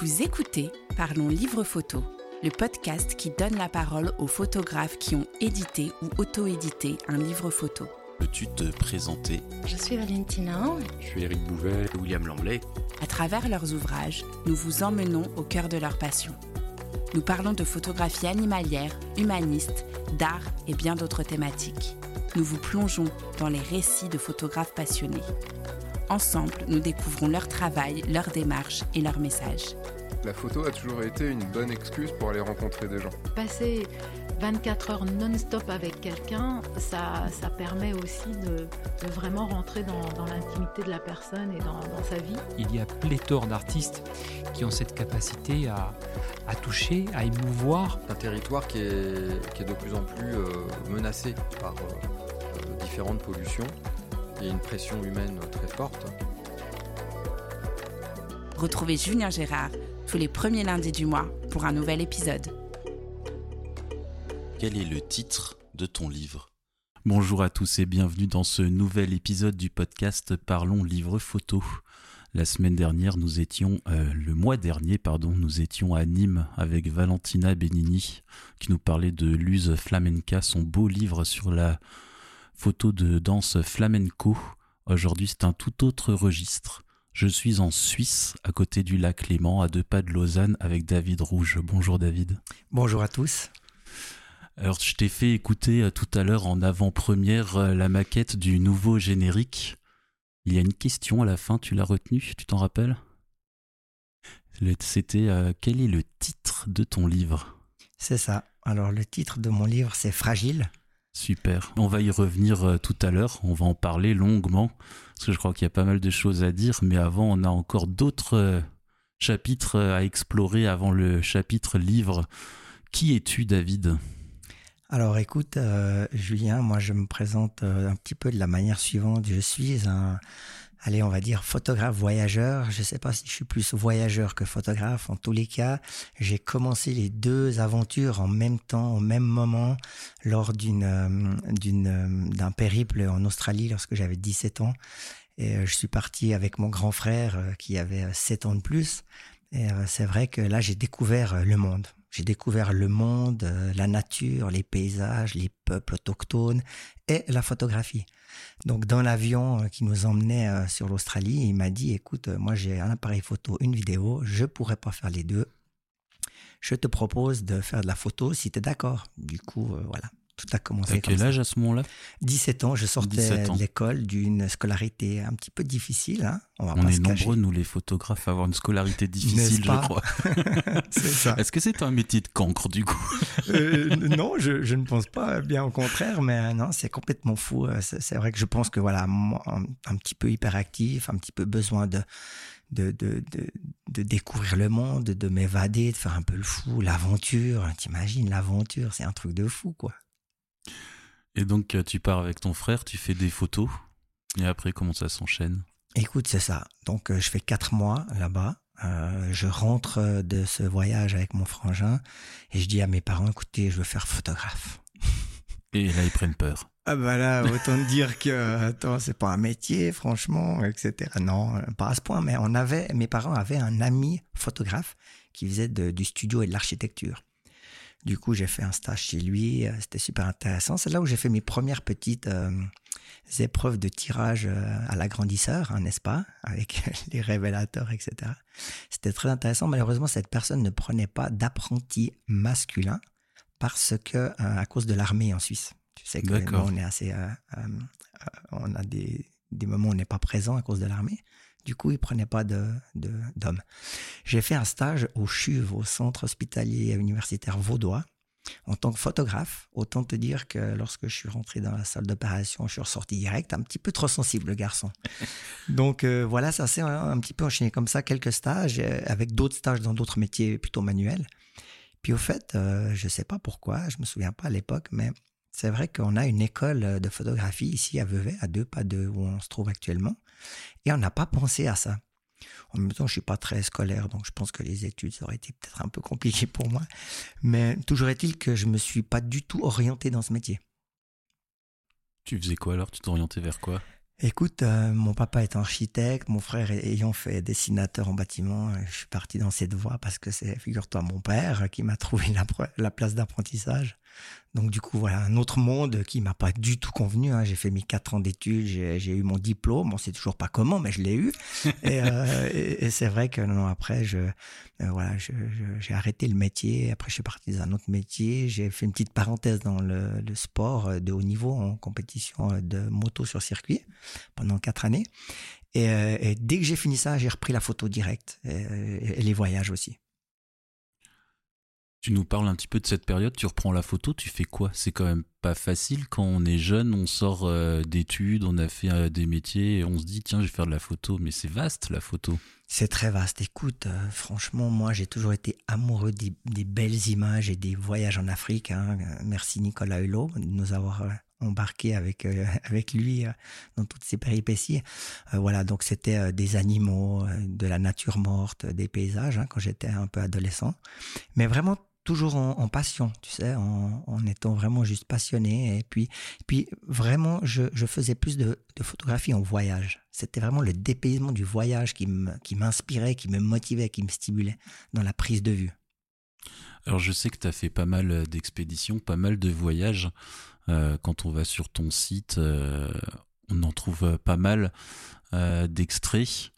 Vous écoutez Parlons Livre Photo, le podcast qui donne la parole aux photographes qui ont édité ou auto-édité un livre photo. Peux-tu te présenter? Je suis Valentina. Je suis Eric Bouvet. William Lamblay. À travers leurs ouvrages, nous vous emmenons au cœur de leur passion. Nous parlons de photographie animalière, humaniste, d'art et bien d'autres thématiques. Nous vous plongeons dans les récits de photographes passionnés. Ensemble, nous découvrons leur travail, leur démarche et leur message. La photo a toujours été une bonne excuse pour aller rencontrer des gens. Passer 24 heures non-stop avec quelqu'un, ça, ça permet aussi de, de vraiment rentrer dans, dans l'intimité de la personne et dans, dans, sa vie. Il y a pléthore d'artistes qui ont cette capacité à, à, toucher, à émouvoir. Un territoire qui est, qui est de plus en plus euh, menacé par euh, différentes pollutions. Il y a une pression humaine très forte. Retrouvez Julien Gérard tous les premiers lundis du mois pour un nouvel épisode. Quel est le titre de ton livre? Bonjour à tous et bienvenue dans ce nouvel épisode du podcast Parlons livre photo. La semaine dernière, nous étions, euh, le mois dernier, pardon, nous étions à Nîmes avec Valentina Benini qui nous parlait de Luz Flamenca, son beau livre sur la photo de danse flamenco. Aujourd'hui, c'est un tout autre registre. Je suis en Suisse, à côté du lac Léman, à deux pas de Lausanne, avec David Rouge. Bonjour David. Bonjour à tous. Alors, je t'ai fait écouter tout à l'heure en avant-première la maquette du nouveau générique. Il y a une question à la fin, tu l'as retenue, tu t'en rappelles? C'était euh, quel est le titre de ton livre? C'est ça. Alors, le titre de mon livre, c'est Fragile. Super. On va y revenir euh, tout à l'heure. On va en parler longuement parce que je crois qu'il y a pas mal de choses à dire. Mais avant, on a encore d'autres euh, chapitres à explorer avant le chapitre livre. Qui es-tu, David? Alors, écoute, euh, Julien, moi, je me présente euh, un petit peu de la manière suivante. Je suis un allez, on va dire photographe voyageur. Je sais pas si je suis plus voyageur que photographe. En tous les cas, j'ai commencé les deux aventures en même temps, au même moment, lors d'une d'une d'un périple en Australie lorsque j'avais 17 ans. Et je suis parti avec mon grand frère qui avait 7 ans de plus. Et c'est vrai que là, j'ai découvert le monde. J'ai découvert le monde, la nature, les paysages, les peuples autochtones et la photographie. Donc dans l'avion qui nous emmenait sur l'Australie, il m'a dit écoute, moi j'ai un appareil photo, une vidéo, je pourrais pas faire les deux. Je te propose de faire de la photo si tu es d'accord. Du coup, euh, voilà. Tout a commencé. À quel comme âge ça. à ce moment-là? 17 ans, je sortais ans. de l'école d'une scolarité un petit peu difficile. Hein on, on est nombreux, nous les photographes, à avoir une scolarité difficile, je crois. c'est ça. Est-ce que c'est un métier de cancre, du coup? Euh, Non, je, je, ne pense pas, bien au contraire, mais non, c'est complètement fou. C'est vrai que je pense que, voilà, un, un, petit peu hyperactif, un petit peu besoin de, de, de, de, de découvrir le monde, de m'évader, de faire un peu le fou, l'aventure. T'imagines, l'aventure, c'est un truc de fou, quoi. Et donc, tu pars avec ton frère, tu fais des photos, et après, comment ça s'enchaîne? Écoute, c'est ça. Donc, euh, je fais quatre mois là-bas. Euh, je rentre de ce voyage avec mon frangin et je dis à mes parents, écoutez, je veux faire photographe. Et là, ils prennent peur. Ah bah là, autant dire que attends, c'est pas un métier, franchement, etc. Non, pas à ce point, mais on avait, mes parents avaient un ami photographe qui faisait de, du studio et de l'architecture. Du coup, j'ai fait un stage chez lui, c'était super intéressant. C'est là où j'ai fait mes premières petites euh, épreuves de tirage à l'agrandisseur, hein, n'est-ce pas, avec les révélateurs, etc. C'était très intéressant. Malheureusement, cette personne ne prenait pas d'apprenti masculin parce que euh, à cause de l'armée en Suisse. Tu sais que nous, on est assez, euh, euh, on a des, des moments où on n'est pas présent à cause de l'armée. Du coup, ils prenaient pas de, de, d'hommes. J'ai fait un stage au CHUV, au Centre Hospitalier Universitaire Vaudois, en tant que photographe. Autant te dire que lorsque je suis rentré dans la salle d'opération, je suis ressorti direct, un petit peu trop sensible, le garçon. Donc euh, voilà, ça s'est un, un, petit peu enchaîné comme ça, quelques stages, avec d'autres stages dans d'autres métiers plutôt manuels. Puis au fait, euh, je sais pas pourquoi, je me souviens pas à l'époque, mais c'est vrai qu'on a une école de photographie ici à Vevey, à deux pas de où on se trouve actuellement, et on n'a pas pensé à ça. En même temps, je suis pas très scolaire, donc je pense que les études ça aurait été peut-être un peu compliqué pour moi. Mais toujours est-il que je me suis pas du tout orienté dans ce métier. Tu faisais quoi alors? Tu t'orientais vers quoi? Écoute, euh, mon papa est architecte, mon frère ayant fait dessinateur en bâtiment, euh, je suis parti dans cette voie parce que c'est, figure-toi, mon père qui m'a trouvé la place d'apprentissage. Donc du coup, voilà, un autre monde qui m'a pas du tout convenu. Hein. J'ai fait mes quatre ans d'études, j'ai eu mon diplôme. Bon, c'est toujours pas comment, mais je l'ai eu. Euh, et, c'est vrai que non, après, je, euh, voilà, j'ai arrêté le métier. Après, je suis parti dans un autre métier. J'ai fait une petite parenthèse dans le, le, sport de haut niveau en compétition de moto sur circuit pendant quatre années. Et, euh, et dès que j'ai fini ça, j'ai repris la photo directe et les voyages aussi. Tu nous parles un petit peu de cette période, tu reprends la photo, tu fais quoi? C'est quand même pas facile quand on est jeune, on sort euh, d'études, on a fait euh, des métiers et on se dit tiens, je vais faire de la photo, mais c'est vaste la photo. C'est très vaste. Écoute, euh, franchement, moi j'ai toujours été amoureux des, belles images et des voyages en Afrique. Hein. Merci Nicolas Hulot de nous avoir embarqué avec avec lui dans toutes ces péripéties. voilà, donc c'était des animaux, de la nature morte, des paysages hein, quand j'étais un peu adolescent. Mais vraiment toujours en, passion, tu sais, en, étant vraiment juste passionné. Et puis, vraiment, je, faisais plus de, photographie en voyage. C'était vraiment le dépaysement du voyage qui m'inspirait, qui, me motivait, qui me stimulait dans la prise de vue. Alors je sais que tu as fait pas mal d'expéditions, pas mal de voyages. Euh, quand on va sur ton site, euh, on en trouve pas mal euh, d'extraits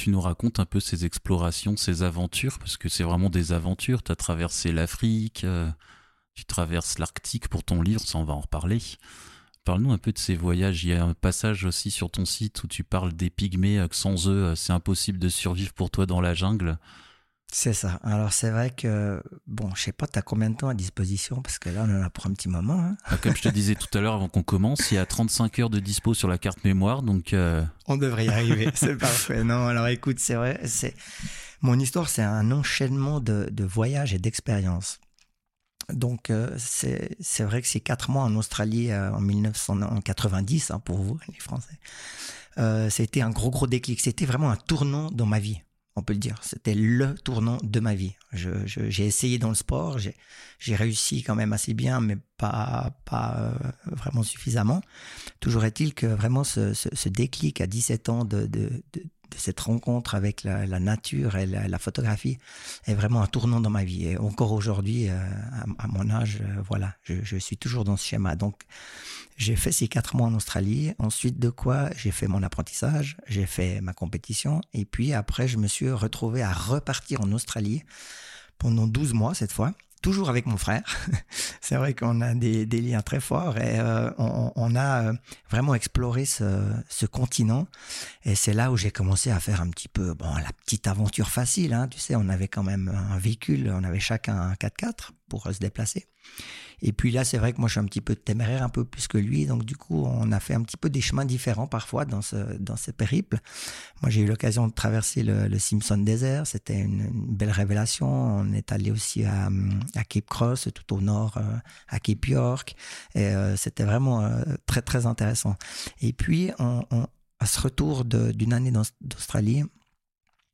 tu nous racontes un peu ces explorations, ces aventures, parce que c'est vraiment des aventures. Tu as traversé l'Afrique, euh, tu traverses l'Arctique pour ton livre, ça on va en reparler. Parle-nous un peu de ces voyages. Il y a un passage aussi sur ton site où tu parles des pygmées, euh, que sans eux, euh, c'est impossible de survivre pour toi dans la jungle. C'est ça. Alors c'est vrai que, bon, je sais pas, tu as combien de temps à disposition? Parce que là, on en a pour un petit moment. Hein. Ah, comme je te disais tout à l'heure avant qu'on commence, il y a 35 heures de dispo sur la carte mémoire, donc... Euh, on devrait y arriver, c'est parfait. Non, alors écoute, c'est vrai, c'est... Mon histoire, c'est un enchaînement de, de voyages et d'expériences. Donc euh, c'est vrai que ces quatre mois en Australie euh, en 1990, hein, pour vous, les Français, euh, c'était un gros, gros déclic. C'était vraiment un tournant dans ma vie on peut le dire. C'était le tournant de ma vie. j'ai essayé dans le sport, j'ai réussi quand même assez bien, mais pas, pas euh, vraiment suffisamment. Toujours est-il que vraiment ce, déclic à 17 ans de, de cette rencontre avec la, nature et la, photographie est vraiment un tournant dans ma vie. Et encore aujourd'hui, euh, à, mon âge, euh, voilà, je, suis toujours dans ce schéma. Donc, j'ai fait ces quatre mois en Australie. Ensuite de quoi, j'ai fait mon apprentissage, j'ai fait ma compétition. Et puis après, je me suis retrouvé à repartir en Australie pendant 12 mois cette fois toujours avec mon frère. c'est vrai qu'on a des, liens très forts et euh, on, a euh, vraiment exploré ce, continent. Et c'est là où j'ai commencé à faire un petit peu, bon, la petite aventure facile. Hein, tu sais, on avait quand même un véhicule, on avait chacun un 4x4 pour se déplacer. Et puis là, c'est vrai que moi, je suis un petit peu téméraire, un peu plus que lui. Donc, du coup, on a fait un petit peu des chemins différents parfois dans ce, dans ce périple. Moi, j'ai eu l'occasion de traverser le, Simpson Desert. C'était une, belle révélation. On est allé aussi à, à Cape Cross, tout au nord, euh, à Cape York. Et euh, c'était vraiment euh, très, très intéressant. Et puis, on, à ce retour d'une année d'Australie,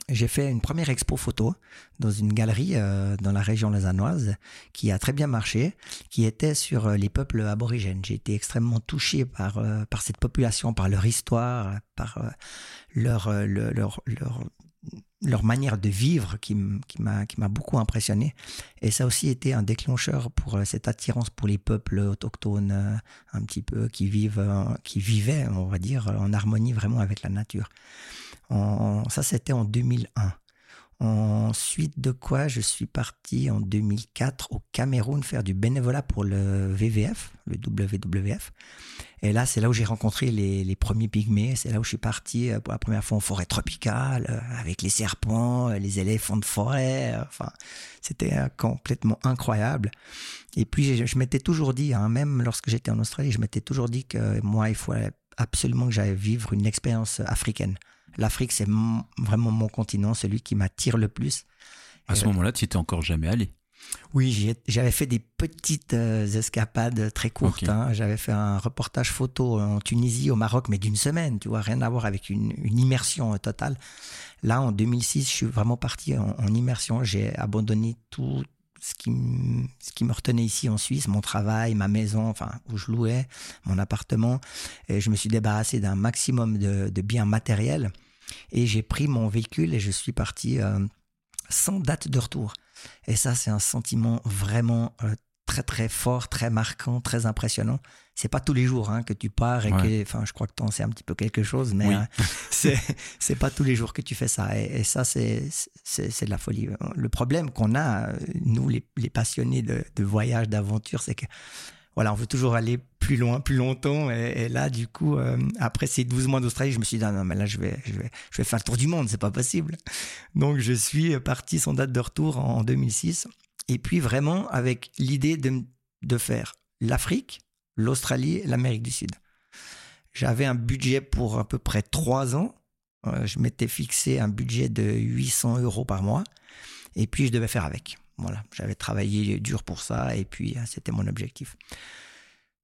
j'ai fait une première expo photo dans une galerie euh, dans la région lausannoise qui a très bien marché, qui était sur euh, les peuples aborigènes. J'ai été extrêmement touché par, euh, par cette population, par leur histoire, par leur, leur, leur, leur, manière de vivre qui m'a beaucoup impressionné. Et ça a aussi été un déclencheur pour cette attirance pour les peuples autochtones, un petit peu, qui, vivent, qui vivaient, on va dire, en harmonie vraiment avec la nature ça, c'était en 2001. Ensuite de quoi, je suis parti en 2004 au Cameroun faire du bénévolat pour le VVF, le WWF. Et là, c'est là où j'ai rencontré les, premiers pygmées. C'est là où je suis parti euh, pour la première fois en forêt tropicale, euh, avec les serpents, euh, les éléphants de forêt. Enfin, c'était complètement incroyable. Et puis, je, m'étais toujours dit, hein, même lorsque j'étais en Australie, je m'étais toujours dit que moi, il faut absolument que j'aille vivre une expérience africaine l'Afrique, c'est vraiment mon continent, celui qui m'attire le plus. À ce moment-là, tu n'étais encore jamais allé oui, j'avais fait des petites euh, escapades très courtes. Hein. J'avais fait un reportage photo en Tunisie, au Maroc, mais d'une semaine, tu vois, rien à voir avec une, immersion totale. Là, en 2006, je suis vraiment parti en, immersion. J'ai abandonné tout, ce qui, m- ce qui me retenait ici en Suisse, mon travail, ma maison, enfin, où je louais, mon appartement. Et je me suis débarrassé d'un maximum de, de biens matériels. Et j'ai pris mon véhicule et je suis parti euh, sans date de retour. Et ça, c'est un sentiment vraiment euh, très très fort, très marquant, très impressionnant. C'est pas tous les jours hein, que tu pars et Ouais. que, enfin, je crois que t'en sais un petit peu quelque chose, mais Oui. euh, c'est c'est pas tous les jours que tu fais ça. Et, et ça, c'est de la folie. Le problème qu'on a, euh, nous les, les passionnés de, de voyage, d'aventure, c'est que voilà, on veut toujours aller plus loin, plus longtemps. Et, là, du coup, euh, après ces 12 mois d'Australie, je me suis dit, ah non, mais là, je vais, je vais, je vais faire le tour du monde, c'est pas possible. Donc, je suis parti sans date de retour en 2006. Et puis, vraiment, avec l'idée de, de faire l'Afrique, l'Australie l'Amérique du Sud. J'avais un budget pour à peu près trois ans. Euh, je m'étais fixé un budget de 800 euros par mois. Et puis, je devais faire avec. Voilà, j'avais travaillé dur pour ça et puis euh, c'était mon objectif.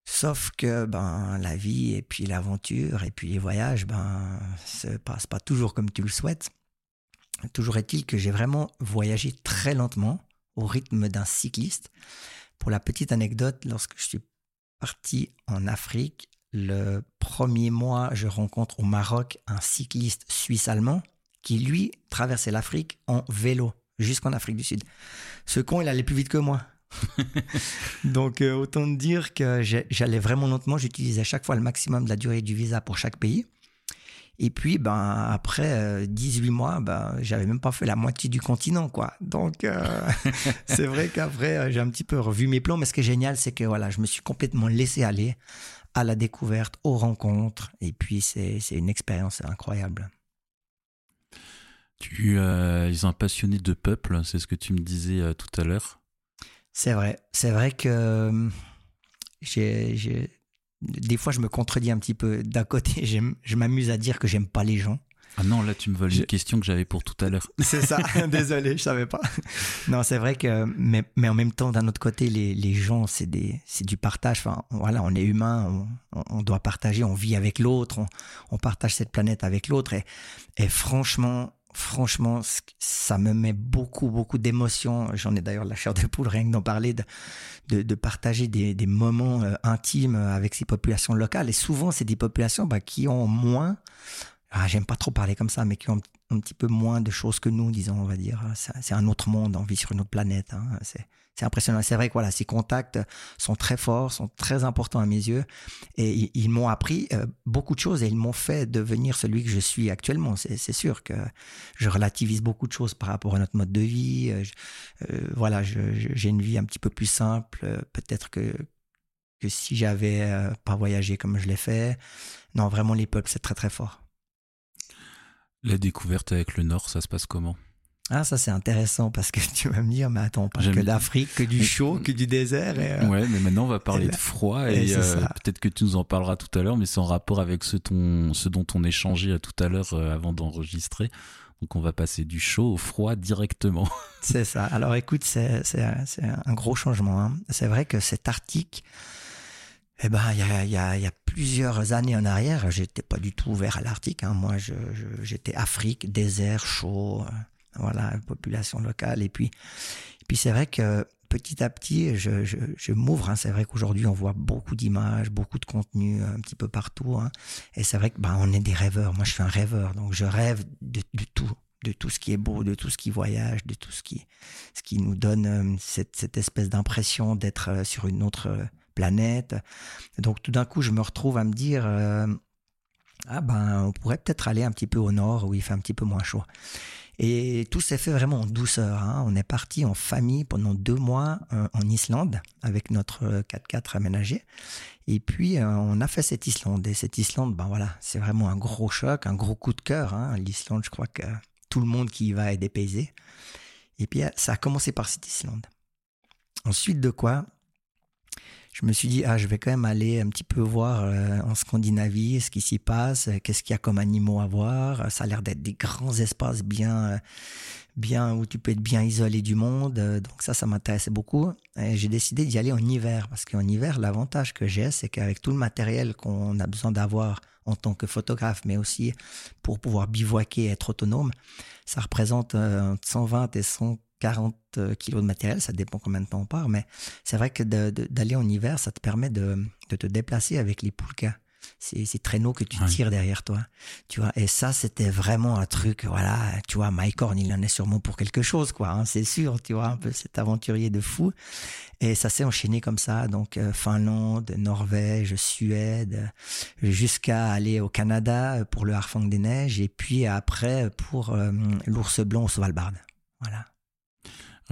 Sauf que ben la vie et puis l'aventure et puis les voyages ben se passent pas toujours comme tu le souhaites. Toujours est-il que j'ai vraiment voyagé très lentement au rythme d'un cycliste. Pour la petite anecdote, lorsque je suis parti en Afrique, le premier mois, je rencontre au Maroc un cycliste suisse-allemand qui, lui, traversait l'Afrique en vélo jusqu'en Afrique du Sud. Ce con, il allait plus vite que moi. Donc, euh, autant dire que j'allais vraiment lentement. J'utilisais à chaque fois le maximum de la durée du visa pour chaque pays. Et puis, ben, après euh, 18 mois, ben, j'avais même pas fait la moitié du continent, quoi. Donc, euh, c'est vrai qu'après, euh, j'ai un petit peu revu mes plans. Mais ce qui est génial, c'est que voilà, je me suis complètement laissé aller à la découverte, aux rencontres. Et puis, c'est c'est une expérience incroyable. Tu euh, es un passionné de peuple, c'est ce que tu me disais euh, tout à l'heure. C'est vrai. C'est vrai que euh, j'ai, des fois, je me contredis un petit peu. D'un côté, je m'amuse à dire que j'aime pas les gens. Ah non, là tu me voles Je- une question que j'avais pour tout à l'heure. C'est ça. Désolé, je savais pas. Non, c'est vrai que, mais, mais en même temps, d'un autre côté, les, les gens, c'est du partage. Enfin, voilà, on est humain, on, on doit partager, on vit avec l'autre, on, on partage cette planète avec l'autre. Et, et franchement, franchement, ça me met beaucoup, beaucoup d'émotions. J'en ai d'ailleurs la chair de poule, rien que d'en parler, de, de, partager des, des moments euh, intimes avec ces populations locales. Et souvent, c'est des populations bah, qui ont moins, ah, j'aime pas trop parler comme ça, mais qui ont un petit peu moins de choses que nous, disons, on va dire. C'est c'est un autre monde, on vit sur une autre planète. hein. C'est c'est impressionnant. C'est vrai que voilà, ces contacts sont très forts, sont très importants à mes yeux, et ils, m'ont appris euh, beaucoup de choses et ils m'ont fait devenir celui que je suis actuellement. C'est sûr que je relativise beaucoup de choses par rapport à notre mode de vie. Euh, euh, voilà, j'ai une vie un petit peu plus simple. Peut-être que que si j'avais pas voyagé comme je l'ai fait. Non, vraiment, les peuples, c'est très très fort. La découverte avec le Nord, ça se passe comment? Ah, ça c'est intéressant parce que tu vas me dire, mais attends, on parle J'aime- que d'Afrique, que du chaud, que du désert. Et, euh, Ouais, mais maintenant on va parler de froid et euh, peut-être que tu nous en parleras tout à l'heure, mais c'est en rapport avec ce, ton- ce dont on échangeait tout à l'heure euh, avant d'enregistrer. Donc on va passer du chaud au froid directement. C'est ça. Alors écoute, c'est un, gros changement. hein. C'est vrai que cet Arctique, eh ben, il y a, y, a, il y a plusieurs années en arrière, j'étais pas du tout ouvert à l'Arctique. hein. Moi, je- je- j'étais Afrique, désert, chaud, euh, voilà, population locale. Et puis, puis c'est vrai que petit à petit, je, je, m'ouvre. hein. C'est vrai qu'aujourd'hui, on voit beaucoup d'images, beaucoup de contenu un petit peu partout. hein. Et c'est vrai que ben, on est des rêveurs. Moi, je suis un rêveur, donc je rêve de, tout, de tout ce qui est beau, de tout ce qui voyage, de tout ce qui, ce qui nous donne euh, cette, cette espèce d'impression d'être euh, sur une autre euh, planète. Donc tout d'un coup, je me retrouve à me dire, euh, ah ben, on pourrait peut-être aller un petit peu au nord où il fait un petit peu moins chaud. Et tout s'est fait vraiment en douceur. hein. On est parti en famille pendant deux mois euh, en Islande avec notre euh, 4x4 aménagé. Et puis euh, on a fait cette Islande. Et cette Islande, ben voilà, c'est vraiment un gros choc, un gros coup de cœur. hein. L'Islande, je crois que tout le monde qui y va est dépaysé. Et puis ça a commencé par cette Islande. Ensuite de quoi, je me suis dit, ah, je vais quand même aller un petit peu voir euh, en Scandinavie ce qui s'y passe, euh, qu'est-ce qu'il y a comme animaux à voir. Euh, ça a l'air d'être des grands espaces bien, euh, bien, où tu peux être bien isolé du monde. Donc ça, ça m'intéressait beaucoup. Et j'ai décidé d'y aller en hiver, parce qu'en hiver, l'avantage que j'ai, c'est qu'avec tout le matériel qu'on a besoin d'avoir en tant que photographe, mais aussi pour pouvoir bivouaquer et être autonome, ça représente euh, 120 et 100 40 euh, kilos de matériel, ça dépend combien de temps on part, mais c'est vrai que d'aller en hiver, ça te permet de, te déplacer avec les poulkas ces, traîneaux que tu tires derrière toi. Tu vois, et ça, c'était vraiment un truc, voilà, tu vois, Mike Horn, il en est sûrement pour quelque chose, quoi, hein, c'est sûr, tu vois, un peu cet aventurier de fou. Et ça s'est enchaîné comme ça, donc euh, Finlande, Norvège, Suède, jusqu'à aller au Canada euh, pour le Harfang des Neiges, et puis après pour l'ours blanc au Svalbard. Voilà.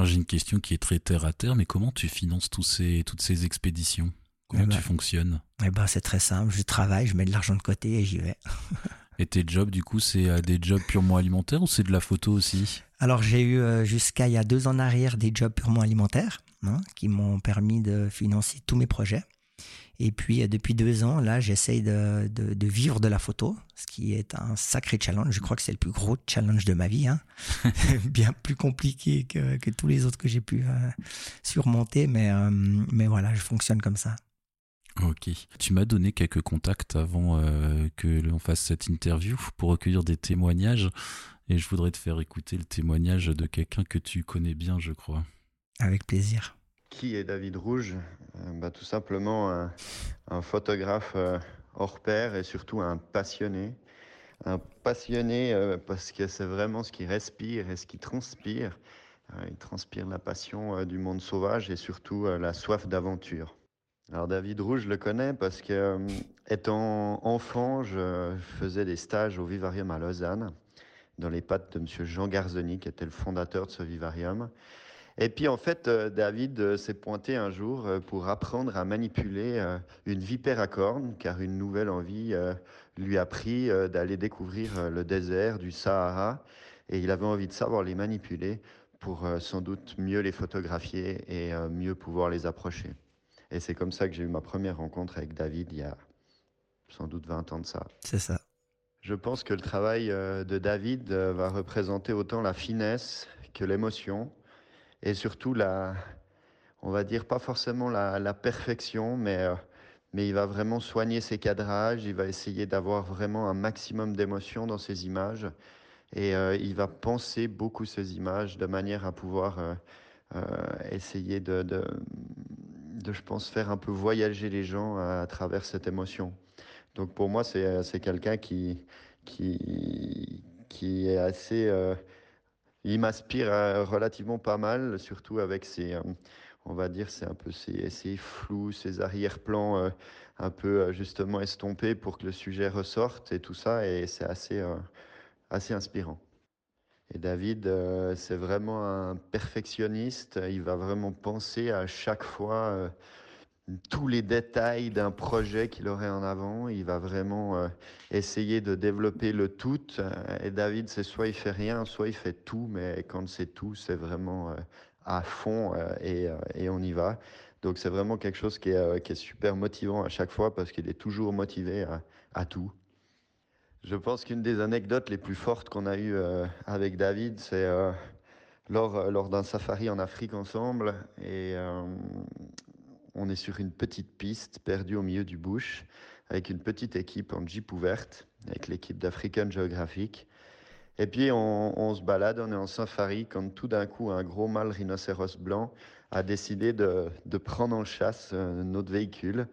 J'ai une question qui est très terre à terre, mais comment tu finances tous ces, toutes ces expéditions? Comment eh tu ben, fonctionnes? Eh ben, C'est très simple. Je travaille, je mets de l'argent de côté et j'y vais. et tes jobs, du coup, c'est euh, des jobs purement alimentaires ou c'est de la photo aussi? Alors, j'ai eu euh, jusqu'à il y a deux ans en arrière des jobs purement alimentaires hein, qui m'ont permis de financer tous mes projets. Et puis, euh, depuis deux ans, là, j'essaye de, de, vivre de la photo, ce qui est un sacré challenge. Je crois que c'est le plus gros challenge de ma vie. Hein. Bien plus compliqué que, que, tous les autres que j'ai pu surmonter. Mais, mais voilà, je fonctionne comme ça. Ok. Tu m'as donné quelques contacts avant euh, que l'on fasse cette interview pour recueillir des témoignages. Et je voudrais te faire écouter le témoignage de quelqu'un que tu connais bien, je crois. Avec plaisir. Qui est David Rouge? Euh, bah, Tout simplement un, photographe euh, hors pair et surtout un passionné. Un passionné parce que c'est vraiment ce qui respire et ce qui transpire. il transpire la passion du monde sauvage et surtout la soif d'aventure. Alors David Rouge, le connais parce que, euh, étant enfant, je faisais des stages au vivarium à Lausanne, dans les pattes de M. Jean Garzoni, qui était le fondateur de ce vivarium. Et puis en fait, euh, David euh, s'est pointé un jour pour apprendre à manipuler une vipère à cornes, car une nouvelle envie lui a pris d'aller découvrir le désert du Sahara. Et il avait envie de savoir les manipuler pour sans doute mieux les photographier et mieux pouvoir les approcher. Et c'est comme ça que j'ai eu ma première rencontre avec David il y a sans doute 20 ans de ça. C'est ça. Je pense que le travail euh, de David euh, va représenter autant la finesse que l'émotion et surtout la, on va dire pas forcément la, perfection, mais, euh, mais il va vraiment soigner ses cadrages, il va essayer d'avoir vraiment un maximum d'émotion dans ses images et il va penser beaucoup ces images de manière à pouvoir essayer de, de, je pense, faire un peu voyager les gens à, travers cette émotion. Donc pour moi, c'est quelqu'un qui, qui, qui est assez... Euh, il m'inspire euh, relativement pas mal, surtout avec ses, euh, on va dire, c'est un peu ses, ses flous, ses arrière-plans un peu justement estompés pour que le sujet ressorte et tout ça, et c'est assez, assez inspirant. Et David, euh, c'est vraiment un perfectionniste. Il va vraiment penser à chaque fois euh, tous les détails d'un projet qu'il aurait en avant. Il va vraiment euh, essayer de développer le tout. Et David, c'est soit il fait rien, soit il fait tout. Mais quand c'est tout, c'est vraiment à fond et, et, on y va. Donc c'est vraiment quelque chose qui est, super motivant à chaque fois parce qu'il est toujours motivé à, tout. Je pense qu'une des anecdotes les plus fortes qu'on a eues euh, avec David, c'est euh, lors, euh, lors d'un safari en Afrique ensemble. Et on est sur une petite piste perdue au milieu du bush, avec une petite équipe en jeep ouverte, avec l'équipe d'African Geographic. Et puis on, se balade, on est en safari, quand tout d'un coup un gros mâle rhinocéros blanc a décidé de, de prendre en chasse notre véhicule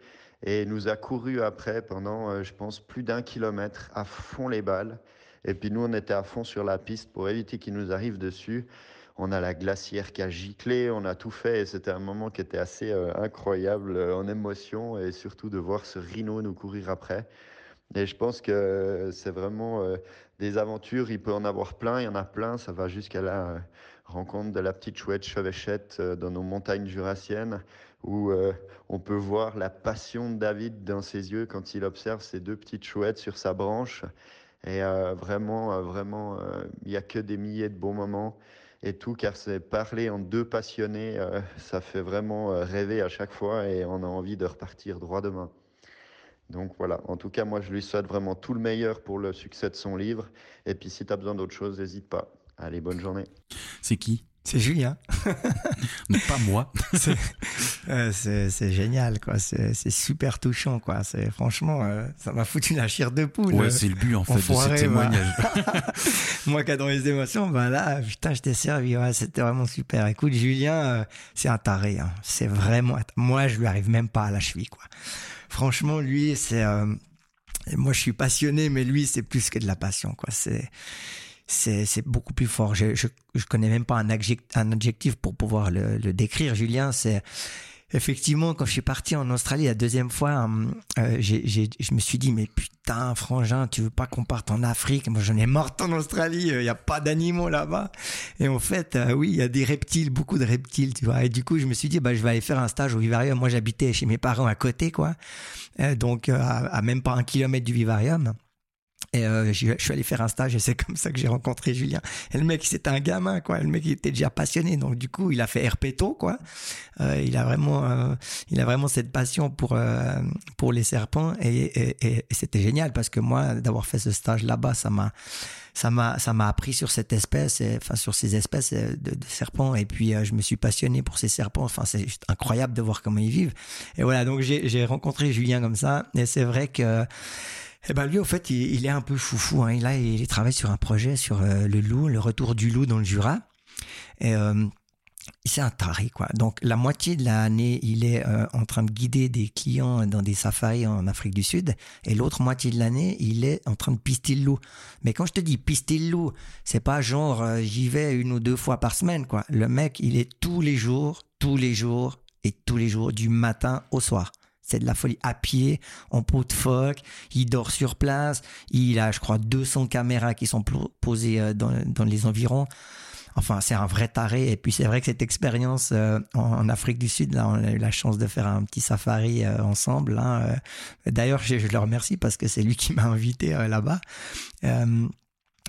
et nous a couru après pendant, euh, je pense, plus d'un kilomètre à fond les balles. Et puis nous, on était à fond sur la piste pour éviter qu'il nous arrive dessus. On a la glacière qui a giclé, on a tout fait et c'était un moment qui était assez euh, incroyable euh, en émotion et surtout de voir ce rhino nous courir après. Et je pense que c'est vraiment des aventures, il peut en avoir plein, il y en a plein, ça va jusqu'à la rencontre de la petite chouette chevêchette dans nos montagnes jurassiennes où euh, on peut voir la passion de David dans ses yeux quand il observe ces deux petites chouettes sur sa branche. Et euh, vraiment, euh, vraiment, il n'y a que des milliers de bons moments et tout, car c'est parler en deux passionnés, ça fait vraiment rêver à chaque fois et on a envie de repartir droit demain. Donc voilà, en tout cas, moi je lui souhaite vraiment tout le meilleur pour le succès de son livre. Et puis si tu as besoin d'autre chose, n'hésite pas. Allez, bonne journée. C'est qui? C'est Julien. non, pas moi. Euh, c'est génial, quoi. C'est super touchant, quoi. C'est franchement, euh, ça m'a foutu la chair de poule. Ouais, c'est le but en fait de ce témoignage. moi, qui adore les émotions, ben là, putain, je t'ai servi. Ouais, c'était vraiment super. Écoute, Julien, euh, c'est un taré. Hein. C'est vraiment. Moi, je lui arrive même pas à la cheville, quoi. Franchement, lui, c'est. moi, je suis passionné, mais lui, c'est plus que de la passion, quoi. C'est c'est beaucoup plus fort. Je, je, je, connais même pas un adjectif, un adjectif pour pouvoir le, le décrire. Julien, c'est effectivement quand je suis parti en Australie la deuxième fois, hum, euh, je me suis dit mais putain, frangin, tu veux pas qu'on parte en Afrique? Moi, j'en ai mort en Australie. Il euh, y a pas d'animaux là-bas. Et en fait, euh, oui, il y a des reptiles, beaucoup de reptiles, tu vois. Et du coup, je me suis dit bah je vais aller faire un stage au vivarium. Moi, j'habitais chez mes parents à côté, quoi. donc à, à, même pas un kilomètre du vivarium. Et euh, je, suis allé faire un stage et c'est comme ça que j'ai rencontré Julien. Et le mec, c'était un gamin, quoi. Le mec, il était déjà passionné. Donc, du coup, il a fait herpéto, quoi. Euh, il a vraiment, euh, il a vraiment cette passion pour, euh, pour les serpents. Et, et, et, c'était génial parce que moi, d'avoir fait ce stage là-bas, ça m'a, ça m'a, ça m'a appris sur cette espèce, et, enfin, sur ces espèces de, serpents. Et puis, je me suis passionné pour ces serpents. Enfin, c'est incroyable de voir comment ils vivent. Et voilà. Donc, j'ai rencontré Julien comme ça. Et c'est vrai que, eh ben lui, au fait, il, est un peu foufou. Hein. Là, il, il travaille sur un projet sur euh, le loup, le retour du loup dans le Jura. Et euh, c'est un taré, quoi. Donc, la moitié de l'année, il est euh, en train de guider des clients dans des safaris en Afrique du Sud. Et l'autre moitié de l'année, il est en train de pister le loup. Mais quand je te dis pister le loup, c'est pas genre j'y vais une ou deux fois par semaine, quoi. Le mec, il est tous les jours, tous les jours et tous les jours, du matin au soir. C'est de la folie. À pied, en pot de phoque, il dort sur place. Il a, je crois, 200 caméras qui sont posées euh, dans, dans les environs. Enfin, c'est un vrai taré. Et puis, c'est vrai que cette expérience euh, en, Afrique du Sud, là, on a eu la chance de faire un petit safari euh, ensemble. Hein, D'ailleurs, je, le remercie parce que c'est lui qui m'a invité là-bas.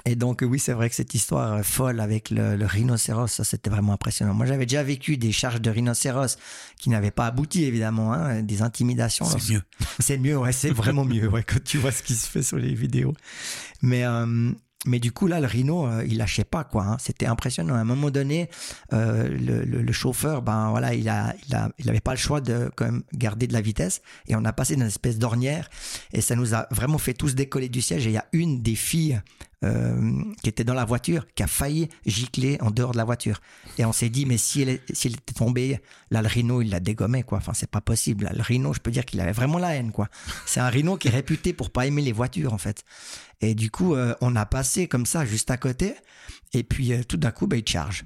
Et donc oui, c'est vrai que cette histoire folle avec le, rhinocéros, ça c'était vraiment impressionnant. Moi j'avais déjà vécu des charges de rhinocéros qui n'avaient pas abouti évidemment, hein, des intimidations. C'est mieux. C'est mieux, ouais, c'est vraiment mieux ouais, quand tu vois ce qui se fait sur les vidéos. Mais euh, mais du coup, là, le rhino, euh, il lâchait pas, quoi. Hein. C'était impressionnant. À un moment donné, euh, le, le, le, chauffeur, ben voilà, il a, il a, il avait pas le choix de quand même garder de la vitesse. Et on a passé dans une espèce d'ornière, et ça nous a vraiment fait tous décoller du siège. Et il y a une des filles euh, qui était dans la voiture, qui a failli gicler en dehors de la voiture. Et on s'est dit, mais si elle, si elle était tombée, là, le rhino, il l'a dégommé, quoi. Enfin, c'est pas possible. le rhino, je peux dire qu'il avait vraiment la haine, quoi. C'est un rhino qui est réputé pour pas aimer les voitures, en fait. Et du coup, euh, on a passé comme ça, juste à côté. Et puis, euh, tout d'un coup, bah, il charge.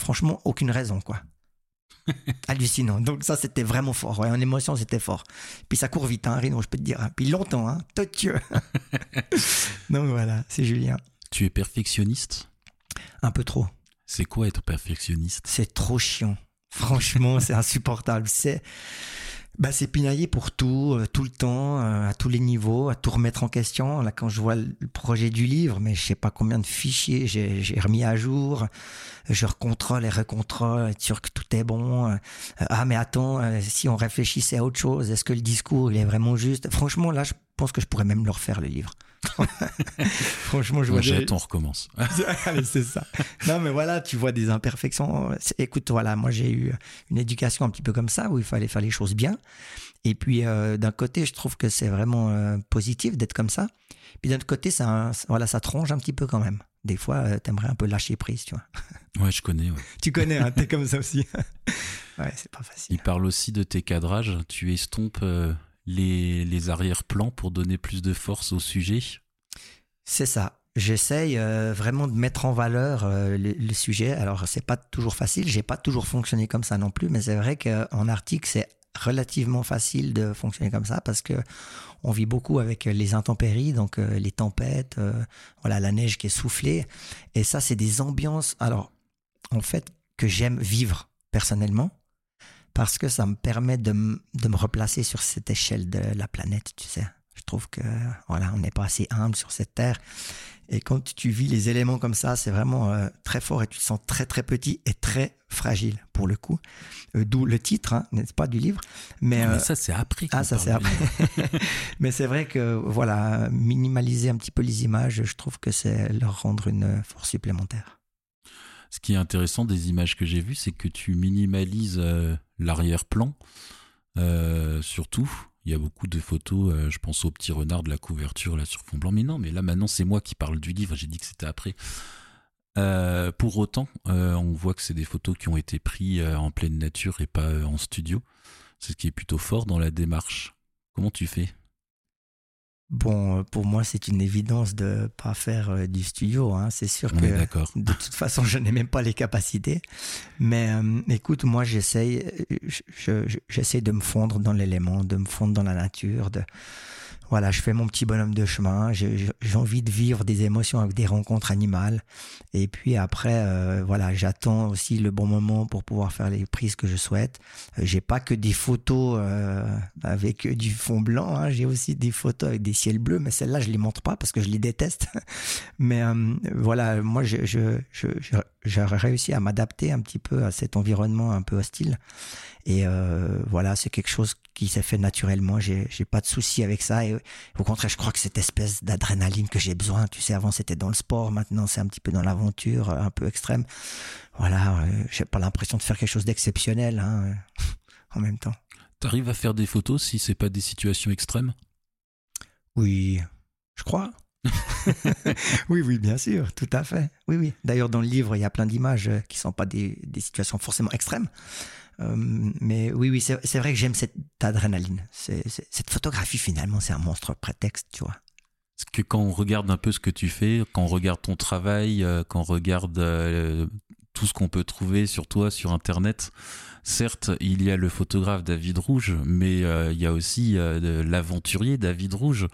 Franchement, aucune raison, quoi. Hallucinant. Donc ça, c'était vraiment fort. Ouais, en émotion, c'était fort. Puis ça court vite, hein, Rino, je peux te dire. Hein. Puis longtemps, hein. Dieu. Donc voilà, c'est Julien. Tu es perfectionniste? Un peu trop. C'est quoi être perfectionniste? C'est trop chiant. Franchement, c'est insupportable. C'est bah, c'est pinailler pour tout, euh, tout le temps, euh, à tous les niveaux, à tout remettre en question. Là, quand je vois le projet du livre, mais je sais pas combien de fichiers j'ai remis à jour, je recontrôle et recontrôle, être sûr que tout est bon. Euh, ah, mais attends, si on réfléchissait à autre chose, est-ce que le discours il est vraiment juste? Franchement, là, je pense que je pourrais même le refaire le livre. Franchement, je vois. Jette, on recommence. c'est ça. Non, mais voilà, tu vois des imperfections. Écoute, voilà, moi j'ai eu une éducation un petit peu comme ça où il fallait faire les choses bien. Et puis euh, d'un côté, je trouve que c'est vraiment euh, positif d'être comme ça. Puis d'un autre côté, ça, voilà, ça tronche un petit peu quand même. Des fois, euh, t'aimerais un peu lâcher prise, tu vois. Ouais, je connais. Ouais. tu connais, hein, t'es comme ça aussi. ouais, c'est pas facile. Il parle aussi de tes cadrages. Tu estompes les, les arrière-plans pour donner plus de force au sujet? C'est ça. J'essaye euh, vraiment de mettre en valeur euh, le, sujet. Alors, c'est pas toujours facile. J'ai pas toujours fonctionné comme ça non plus, mais c'est vrai qu'en article, c'est relativement facile de fonctionner comme ça parce que on vit beaucoup avec les intempéries, donc euh, les tempêtes, voilà, la neige qui est soufflée. Et ça, c'est des ambiances. Alors, en fait, que j'aime vivre personnellement parce que ça me permet de, de, me replacer sur cette échelle de la planète, tu sais. Je trouve que voilà, on n'est pas assez humble sur cette terre. Et quand tu vis les éléments comme ça, c'est vraiment euh, très fort et tu te sens très très petit et très fragile pour le coup. Euh, d'où le titre, hein, n'est-ce pas, du livre. Mais, euh, ça c'est après. Ah ça c'est après. mais c'est vrai que voilà, minimaliser un petit peu les images, je trouve que c'est leur rendre une force supplémentaire. Ce qui est intéressant des images que j'ai vues, c'est que tu minimalises euh, l'arrière-plan, euh, surtout. Il y a beaucoup de photos, euh, je pense au petit renard de la couverture là sur fond blanc. Mais non, mais là maintenant c'est moi qui parle du livre, j'ai dit que c'était après. pour autant, on voit que c'est des photos qui ont été prises en pleine nature et pas en studio. C'est ce qui est plutôt fort dans la démarche. Comment tu fais? Bon, euh, pour moi, c'est une évidence de pas faire euh, du studio. Hein. C'est sûr que de toute façon, je n'ai même pas les capacités. Mais euh, écoute, moi, j'essaye, j'essaie de me fondre dans l'élément, de me fondre dans la nature, de voilà, je fais mon petit bonhomme de chemin. J'ai envie de vivre des émotions avec des rencontres animales. Et puis après, euh, voilà, j'attends aussi le bon moment pour pouvoir faire les prises que je souhaite. Euh, j'ai pas que des photos euh, avec du fond blanc. Hein. J'ai aussi des photos avec des ciels bleus, mais celles-là, je les montre pas parce que je les déteste. mais voilà, moi, je, je, je, j'ai réussi à m'adapter un petit peu à cet environnement un peu hostile. Et euh, voilà, c'est quelque chose qui s'est fait naturellement. J'ai, j'ai pas de souci avec ça. Et au contraire, je crois que cette espèce d'adrénaline que j'ai besoin, tu sais, avant c'était dans le sport, maintenant c'est un petit peu dans l'aventure, un peu extrême. Voilà, euh, j'ai pas l'impression de faire quelque chose d'exceptionnel hein, en même temps. T'arrives à faire des photos si c'est pas des situations extrêmes? Oui, je crois. oui, oui, bien sûr, tout à fait. Oui, oui. D'ailleurs, dans le livre, il y a plein d'images qui sont pas des, des situations forcément extrêmes. Euh, mais oui, oui, c'est vrai que j'aime cette adrénaline. cette photographie, finalement, c'est un monstre prétexte, tu vois. Parce que quand on regarde un peu ce que tu fais, quand on regarde ton travail, euh, quand on regarde euh, tout ce qu'on peut trouver sur toi sur Internet, certes, il y a le photographe David Rouge, mais il y a aussi l'aventurier David Rouge.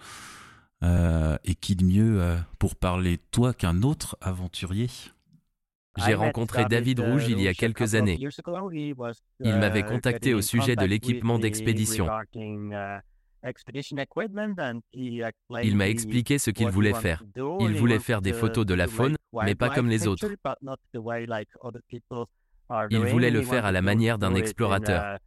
et qui de mieux pour parler toi qu'un autre aventurier? J'ai rencontré David Rouge il y a quelques années. Il m'avait contacté au sujet de l'équipement d'expédition. Il m'a expliqué ce qu'il voulait faire. Il voulait faire des photos de la faune, mais pas comme les autres. Il voulait le faire à la manière d'un explorateur.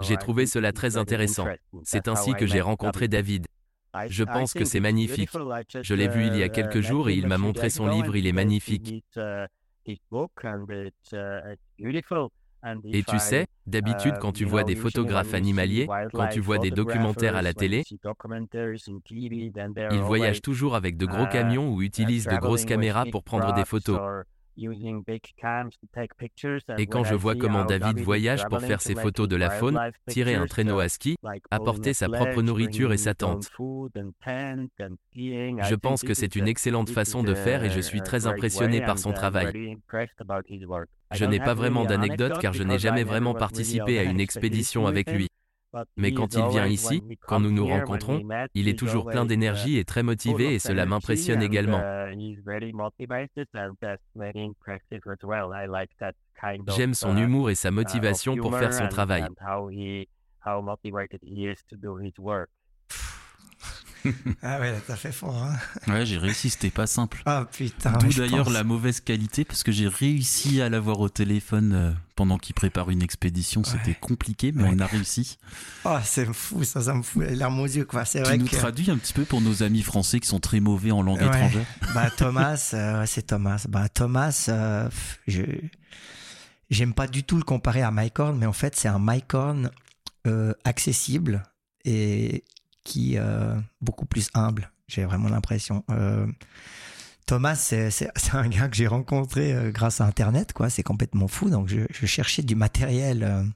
J'ai trouvé cela très intéressant. C'est ainsi que j'ai rencontré David. Je pense que c'est magnifique. Je l'ai vu il y a quelques jours et il m'a montré son livre, il est magnifique. Et tu sais, d'habitude quand tu vois des photographes animaliers, quand tu vois des documentaires à la télé, ils voyagent toujours avec de gros camions ou utilisent de grosses caméras pour prendre des photos. Et quand je vois comment David voyage pour faire ses photos de la faune, tirer un traîneau à ski, apporter sa propre nourriture et sa tente, je pense que c'est une excellente façon de faire et je suis très impressionné par son travail. Je n'ai pas vraiment d'anecdote car je n'ai jamais vraiment participé à une expédition avec lui. Mais quand il vient ici, quand nous nous rencontrons, il est toujours plein d'énergie et très motivé et cela m'impressionne également. J'aime son humour et sa motivation pour faire son travail. Ah ouais, t'as fait fort. Hein ouais, j'ai réussi, c'était pas simple. Ah putain. D'où d'ailleurs la mauvaise qualité, parce que j'ai réussi à l'avoir au téléphone euh, pendant qu'il prépare une expédition. C'était compliqué, mais on a réussi. Oh, c'est fou, ça, ça me fout les larmes aux yeux, quoi. C'est vrai nous traduit un petit peu pour nos amis français qui sont très mauvais en langue étrangère. Bah, Thomas, euh, c'est Thomas. Bah, Thomas, euh, je. J'aime pas du tout le comparer à Mike Horn, mais en fait, c'est un Mike Horn accessible et qui euh, beaucoup plus humble. J'ai vraiment l'impression. Euh, Thomas, c'est un gars que j'ai rencontré euh, grâce à Internet, quoi. C'est complètement fou. Donc, je, cherchais du matériel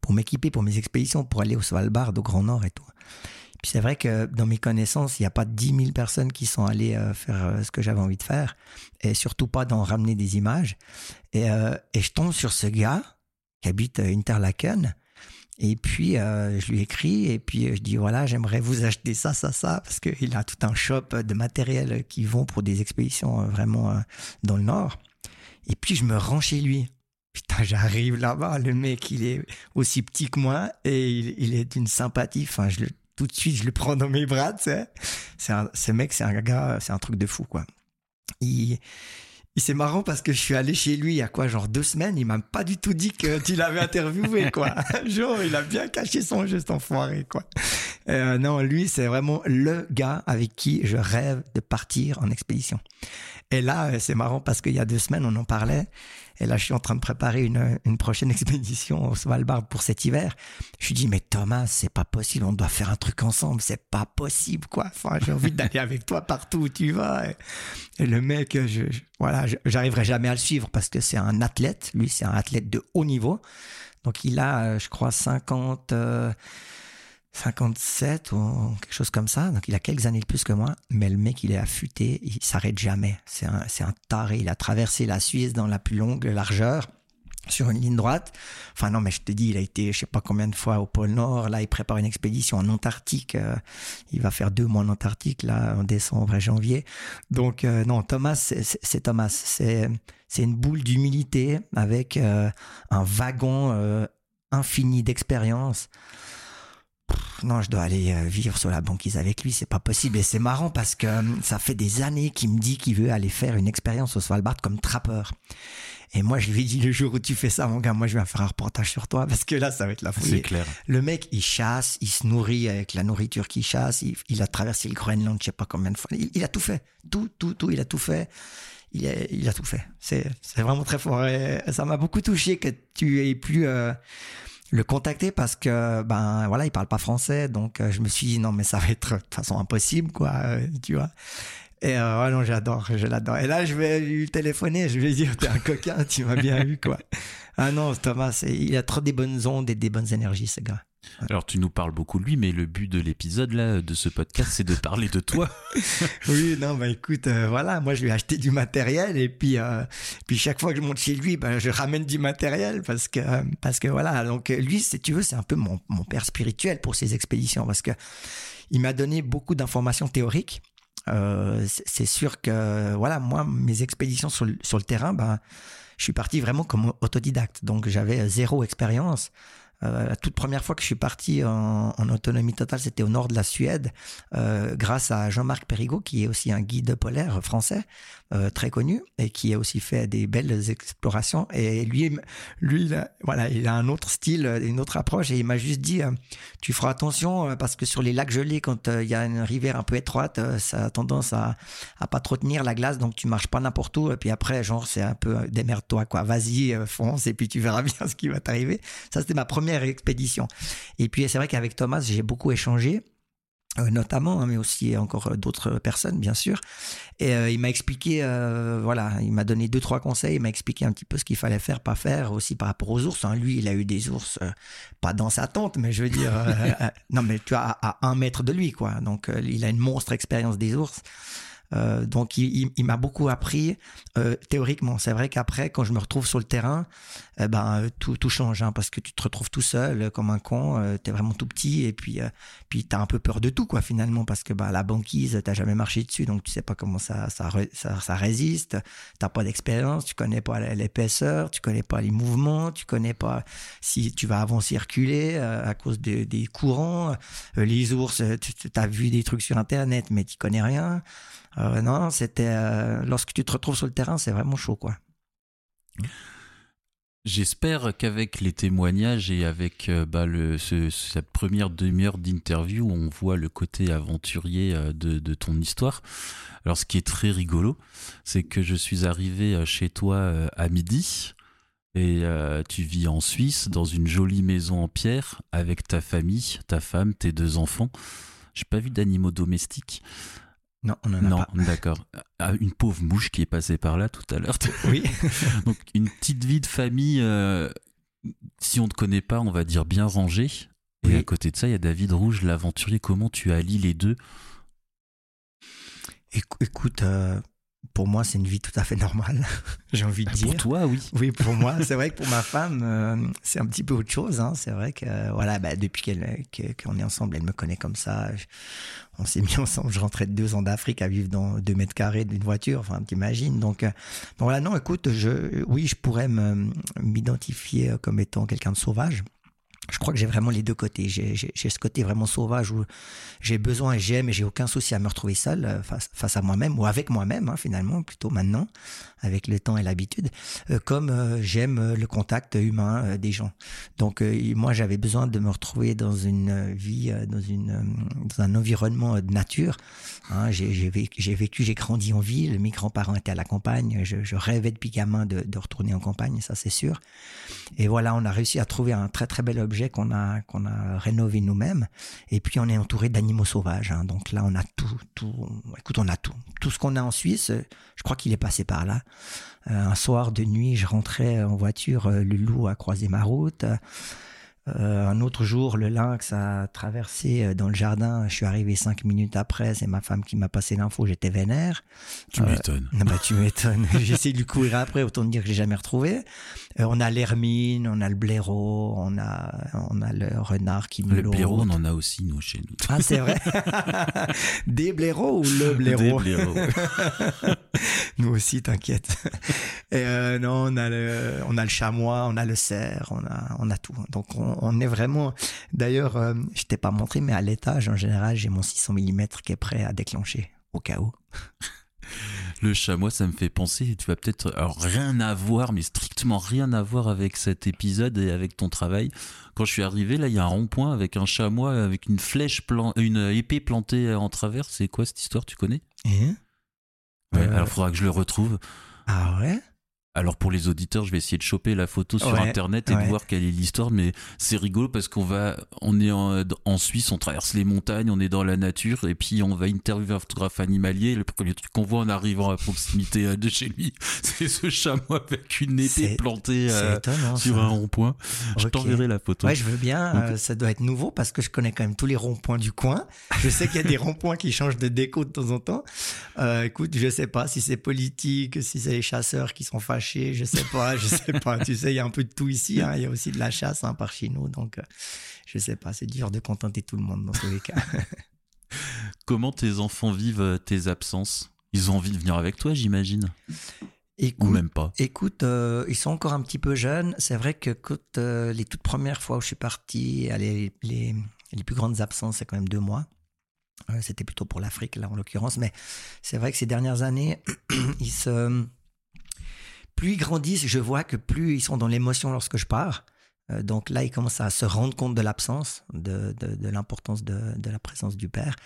pour m'équiper pour mes expéditions, pour aller au Svalbard, au Grand Nord et tout. Puis c'est vrai que dans mes connaissances, il n'y a pas 10 000 personnes qui sont allées faire ce que j'avais envie de faire, et surtout pas d'en ramener des images. Et, et, je tombe sur ce gars qui habite Interlaken, et puis, euh, je lui écris et puis je dis voilà, j'aimerais vous acheter ça, ça, ça, parce qu'il a tout un shop de matériel qui vont pour des expéditions euh, vraiment euh, dans le Nord. Et puis, je me rends chez lui. Putain, j'arrive là-bas, le mec, il est aussi petit que moi et il, est d'une sympathie. Enfin, je tout de suite, je le prends dans mes bras, tu sais. C'est ce mec, c'est un gars, c'est un truc de fou, quoi. Il, c'est marrant parce que je suis allé chez lui il y a quoi, genre deux semaines, il m'a pas du tout dit que tu l'avais interviewé, quoi. genre, il a bien caché son cet enfoiré, quoi. Euh, non, lui, c'est vraiment le gars avec qui je rêve de partir en expédition. Et là, euh, c'est marrant parce qu'il y a deux semaines, on en parlait. Et là, je suis en train de préparer une, une prochaine expédition au Svalbard pour cet hiver. Je lui dis, mais Thomas, c'est pas possible. On doit faire un truc ensemble. C'est pas possible, quoi. J'ai envie d'aller avec toi partout où tu vas. Et, le mec, je, voilà, j'arriverai jamais à le suivre parce que c'est un athlète. Lui, c'est un athlète de haut niveau. Donc, il a, euh, je crois, 50, 57 ou quelque chose comme ça. Donc il a quelques années de plus que moi, mais le mec il est affûté, il s'arrête jamais. C'est un, c'est un taré. Il a traversé la Suisse dans la plus longue largeur sur une ligne droite. Enfin non, mais je te dis, il a été je sais pas combien de fois au pôle Nord. Là, il prépare une expédition en Antarctique. Euh, il va faire deux mois en Antarctique là en décembre et janvier. Donc euh, non, Thomas, c'est Thomas. C'est c'est une boule d'humilité avec euh, un wagon infini d'expérience non, je dois aller euh, vivre sur la banquise avec lui, c'est pas possible. Et c'est marrant parce que euh, ça fait des années qu'il me dit qu'il veut aller faire une expérience au Svalbard comme trappeur. Et moi, je lui ai dit le jour où tu fais ça, mon gars, moi, je vais faire un reportage sur toi parce que là, ça va être la folie. C'est clair. Le mec, il chasse, il se nourrit avec la nourriture qu'il chasse. Il, a traversé le Groenland, je sais pas combien de fois. Il, a tout fait. Tout, tout, tout, il a tout fait. Il a, il a tout fait. C'est, c'est vraiment très fort. Et ça m'a beaucoup touché que tu aies plus, euh, le contacter parce que ben voilà il parle pas français donc euh, je me suis dit non mais ça va être de toute façon impossible quoi euh, tu vois. Et euh, non j'adore je l'adore. Et là je vais lui téléphoner je vais lui dire t'es un coquin tu m'as bien vu quoi. Ah non Thomas il a trop des bonnes ondes et des bonnes énergies ce gars alors tu nous parles beaucoup de lui, mais le but de l'épisode là, de ce podcast, c'est de parler de toi. oui, non, bah écoute, euh, voilà, moi je lui ai acheté du matériel et puis euh, puis chaque fois que je monte chez lui, bah, je ramène du matériel parce que parce que voilà, donc lui, si tu veux, c'est un peu mon, mon père spirituel pour ses expéditions parce que il m'a donné beaucoup d'informations théoriques. Euh, c'est sûr que voilà, moi mes expéditions sur le, sur le terrain, bah je suis parti vraiment comme autodidacte, donc j'avais zéro expérience. Euh, la toute première fois que je suis parti en, autonomie totale, c'était au nord de la Suède, euh, grâce à Jean-Marc Perrigot, qui est aussi un guide polaire français euh, très connu et qui a aussi fait des belles explorations. Et lui, lui, voilà, il a un autre style, une autre approche, et il m'a juste dit, tu feras attention parce que sur les lacs gelés, quand il y a une rivière un peu étroite, ça a tendance à, à pas trop tenir la glace, donc tu marches pas n'importe où. Et puis après, genre, c'est un peu démerde-toi, quoi. Vas-y, fonce, et puis tu verras bien ce qui va t'arriver. Ça, c'était ma première expédition. Et puis c'est vrai qu'avec Thomas, j'ai beaucoup échangé. Euh, notamment, hein, mais aussi encore euh, d'autres personnes, bien sûr. Et euh, il m'a expliqué, voilà, il m'a donné deux trois conseils, il m'a expliqué un petit peu ce qu'il fallait faire, pas faire, aussi par rapport aux ours. Hein. Lui, il a eu des ours, pas dans sa tente, mais je veux dire, non, mais tu vois, à, un mètre de lui, quoi. Donc, il a une monstre expérience des ours. Euh, donc il, il, m'a beaucoup appris euh, théoriquement. C'est vrai qu'après, quand je me retrouve sur le terrain, eh ben tout, tout change hein, parce que tu te retrouves tout seul comme un con. Euh, t'es vraiment tout petit et puis euh, puis t'as un peu peur de tout quoi finalement parce que bah la banquise t'as jamais marché dessus donc tu sais pas comment ça ça ça, ça résiste. T'as pas d'expérience, tu connais pas l'épaisseur, tu connais pas les mouvements, tu connais pas si tu vas avant circuler à cause des courants. les ours, tu as vu des trucs sur internet mais tu connais rien. Euh, non, c'était euh, lorsque tu te retrouves sur le terrain, c'est vraiment chaud, quoi. J'espère qu'avec les témoignages et avec euh, bah, cette première demi-heure d'interview, on voit le côté aventurier de, de, ton histoire. Alors, ce qui est très rigolo, c'est que je suis arrivé chez toi à midi et tu vis en Suisse dans une jolie maison en pierre avec ta famille, ta femme, tes deux enfants. J'ai pas vu d'animaux domestiques. Non, on en a non, d'accord. Ah, une pauvre mouche qui est passée par là tout à l'heure. Oui. Donc une petite vie de famille, euh, si on ne te connaît pas, on va dire bien rangée. Et à côté de ça, il y a David Rouge, l'aventurier. Comment tu allies les deux? Écoute, euh, pour moi, c'est une vie tout à fait normale, j'ai envie de dire. Pour toi, oui. Oui, pour moi. C'est vrai que pour ma femme, euh, c'est un petit peu autre chose. Hein. C'est vrai que, voilà, bah, depuis qu'on est ensemble, elle me connaît comme ça. on s'est mis ensemble. Je rentrais de deux ans d'Afrique à vivre dans deux mètres carrés d'une voiture. Enfin, t'imagines. Donc, euh, voilà, non, écoute, je, oui, je pourrais m'identifier comme étant quelqu'un de sauvage. Je crois que j'ai vraiment les deux côtés. J'ai ce côté vraiment sauvage où j'ai besoin et j'aime et j'ai aucun souci à me retrouver seul euh, face, à moi-même ou avec moi-même hein, finalement, plutôt maintenant, avec le temps et l'habitude, euh, comme euh, j'aime le contact humain des gens. Donc moi j'avais besoin de me retrouver dans une vie, dans, une, dans un environnement de nature. Hein, j'ai vécu, j'ai grandi en ville, mes grands-parents étaient à la campagne, je, rêvais depuis gamin de, de retourner en campagne, ça c'est sûr. Et voilà, on a réussi à trouver un très très bel objet qu'on a, qu'on a rénové nous-mêmes. Et puis, on est entouré d'animaux sauvages. Hein. Donc là, on a tout, tout. Écoute, on a tout. Tout ce qu'on a en Suisse, je crois qu'il est passé par là. Euh, un soir de nuit, je rentrais en voiture, euh, le loup a croisé ma route. Euh, un autre jour, le lynx a traversé euh, dans le jardin. Je suis arrivé cinq minutes après. C'est ma femme qui m'a passé l'info. J'étais vénère. Tu m'étonnes. bah, tu m'étonnes. J'ai essayé de lui courir après. Autant dire que j'ai jamais retrouvé. Euh, on a l'hermine, on a le blaireau, on a, on a le renard qui nous Le blaireau, on en a aussi, nous, chez nous. Ah, c'est vrai. Des blaireaux ou le blaireau? Des blaireaux. nous aussi, t'inquiète. Et non, on a le, on a le chamois, on a le cerf, on a, on a tout. Donc, on, on est vraiment. D'ailleurs, euh, je t'ai pas montré, mais à l'étage, en général, j'ai mon 600 mm qui est prêt à déclencher au cas où. Le chamois, ça me fait penser, tu vas peut-être, alors rien à voir, mais strictement rien à voir avec cet épisode et avec ton travail. Quand je suis arrivé, là, il y a un rond-point avec un chamois, avec une flèche, une épée plantée en travers. C'est quoi cette histoire, tu connais? Eh? Ouais, alors il faudra que je le retrouve. Ah ouais? Alors pour les auditeurs, je vais essayer de choper la photo sur internet et de voir quelle est l'histoire, mais c'est rigolo parce qu'on va, on est en, Suisse, on traverse les montagnes, on est dans la nature et puis on va interviewer un photographe animalier. Le premier truc qu'on voit en arrivant à proximité de chez lui, c'est ce chameau avec une épée plantée euh, sur un rond-point. Je t'enverrai la photo. Ouais, je veux bien. Euh, ça doit être nouveau parce que je connais quand même tous les ronds-points du coin. Je sais qu'il y a des ronds-points qui changent de déco de temps en temps. Euh, écoute, je sais pas si c'est politique, si c'est les chasseurs qui sont fâchés je sais pas, je sais pas. tu sais, il y a un peu de tout ici. Hein. Il y a aussi de la chasse hein, par chez nous, donc euh, je sais pas. C'est dur de contenter tout le monde dans tous les cas. Comment tes enfants vivent euh, tes absences? Ils ont envie de venir avec toi, j'imagine? Écoute, Ou même pas? Écoute, euh, ils sont encore un petit peu jeunes. C'est vrai que les toutes premières fois où je suis parti, les, les, les plus grandes absences, c'est quand même deux mois. C'était plutôt pour l'Afrique, là, en l'occurrence. Mais c'est vrai que ces dernières années, ils se plus ils grandissent, je vois que plus ils sont dans l'émotion lorsque je pars. Euh, donc là, ils commencent à se rendre compte de l'absence, de, de, l'importance de, de, la présence du père.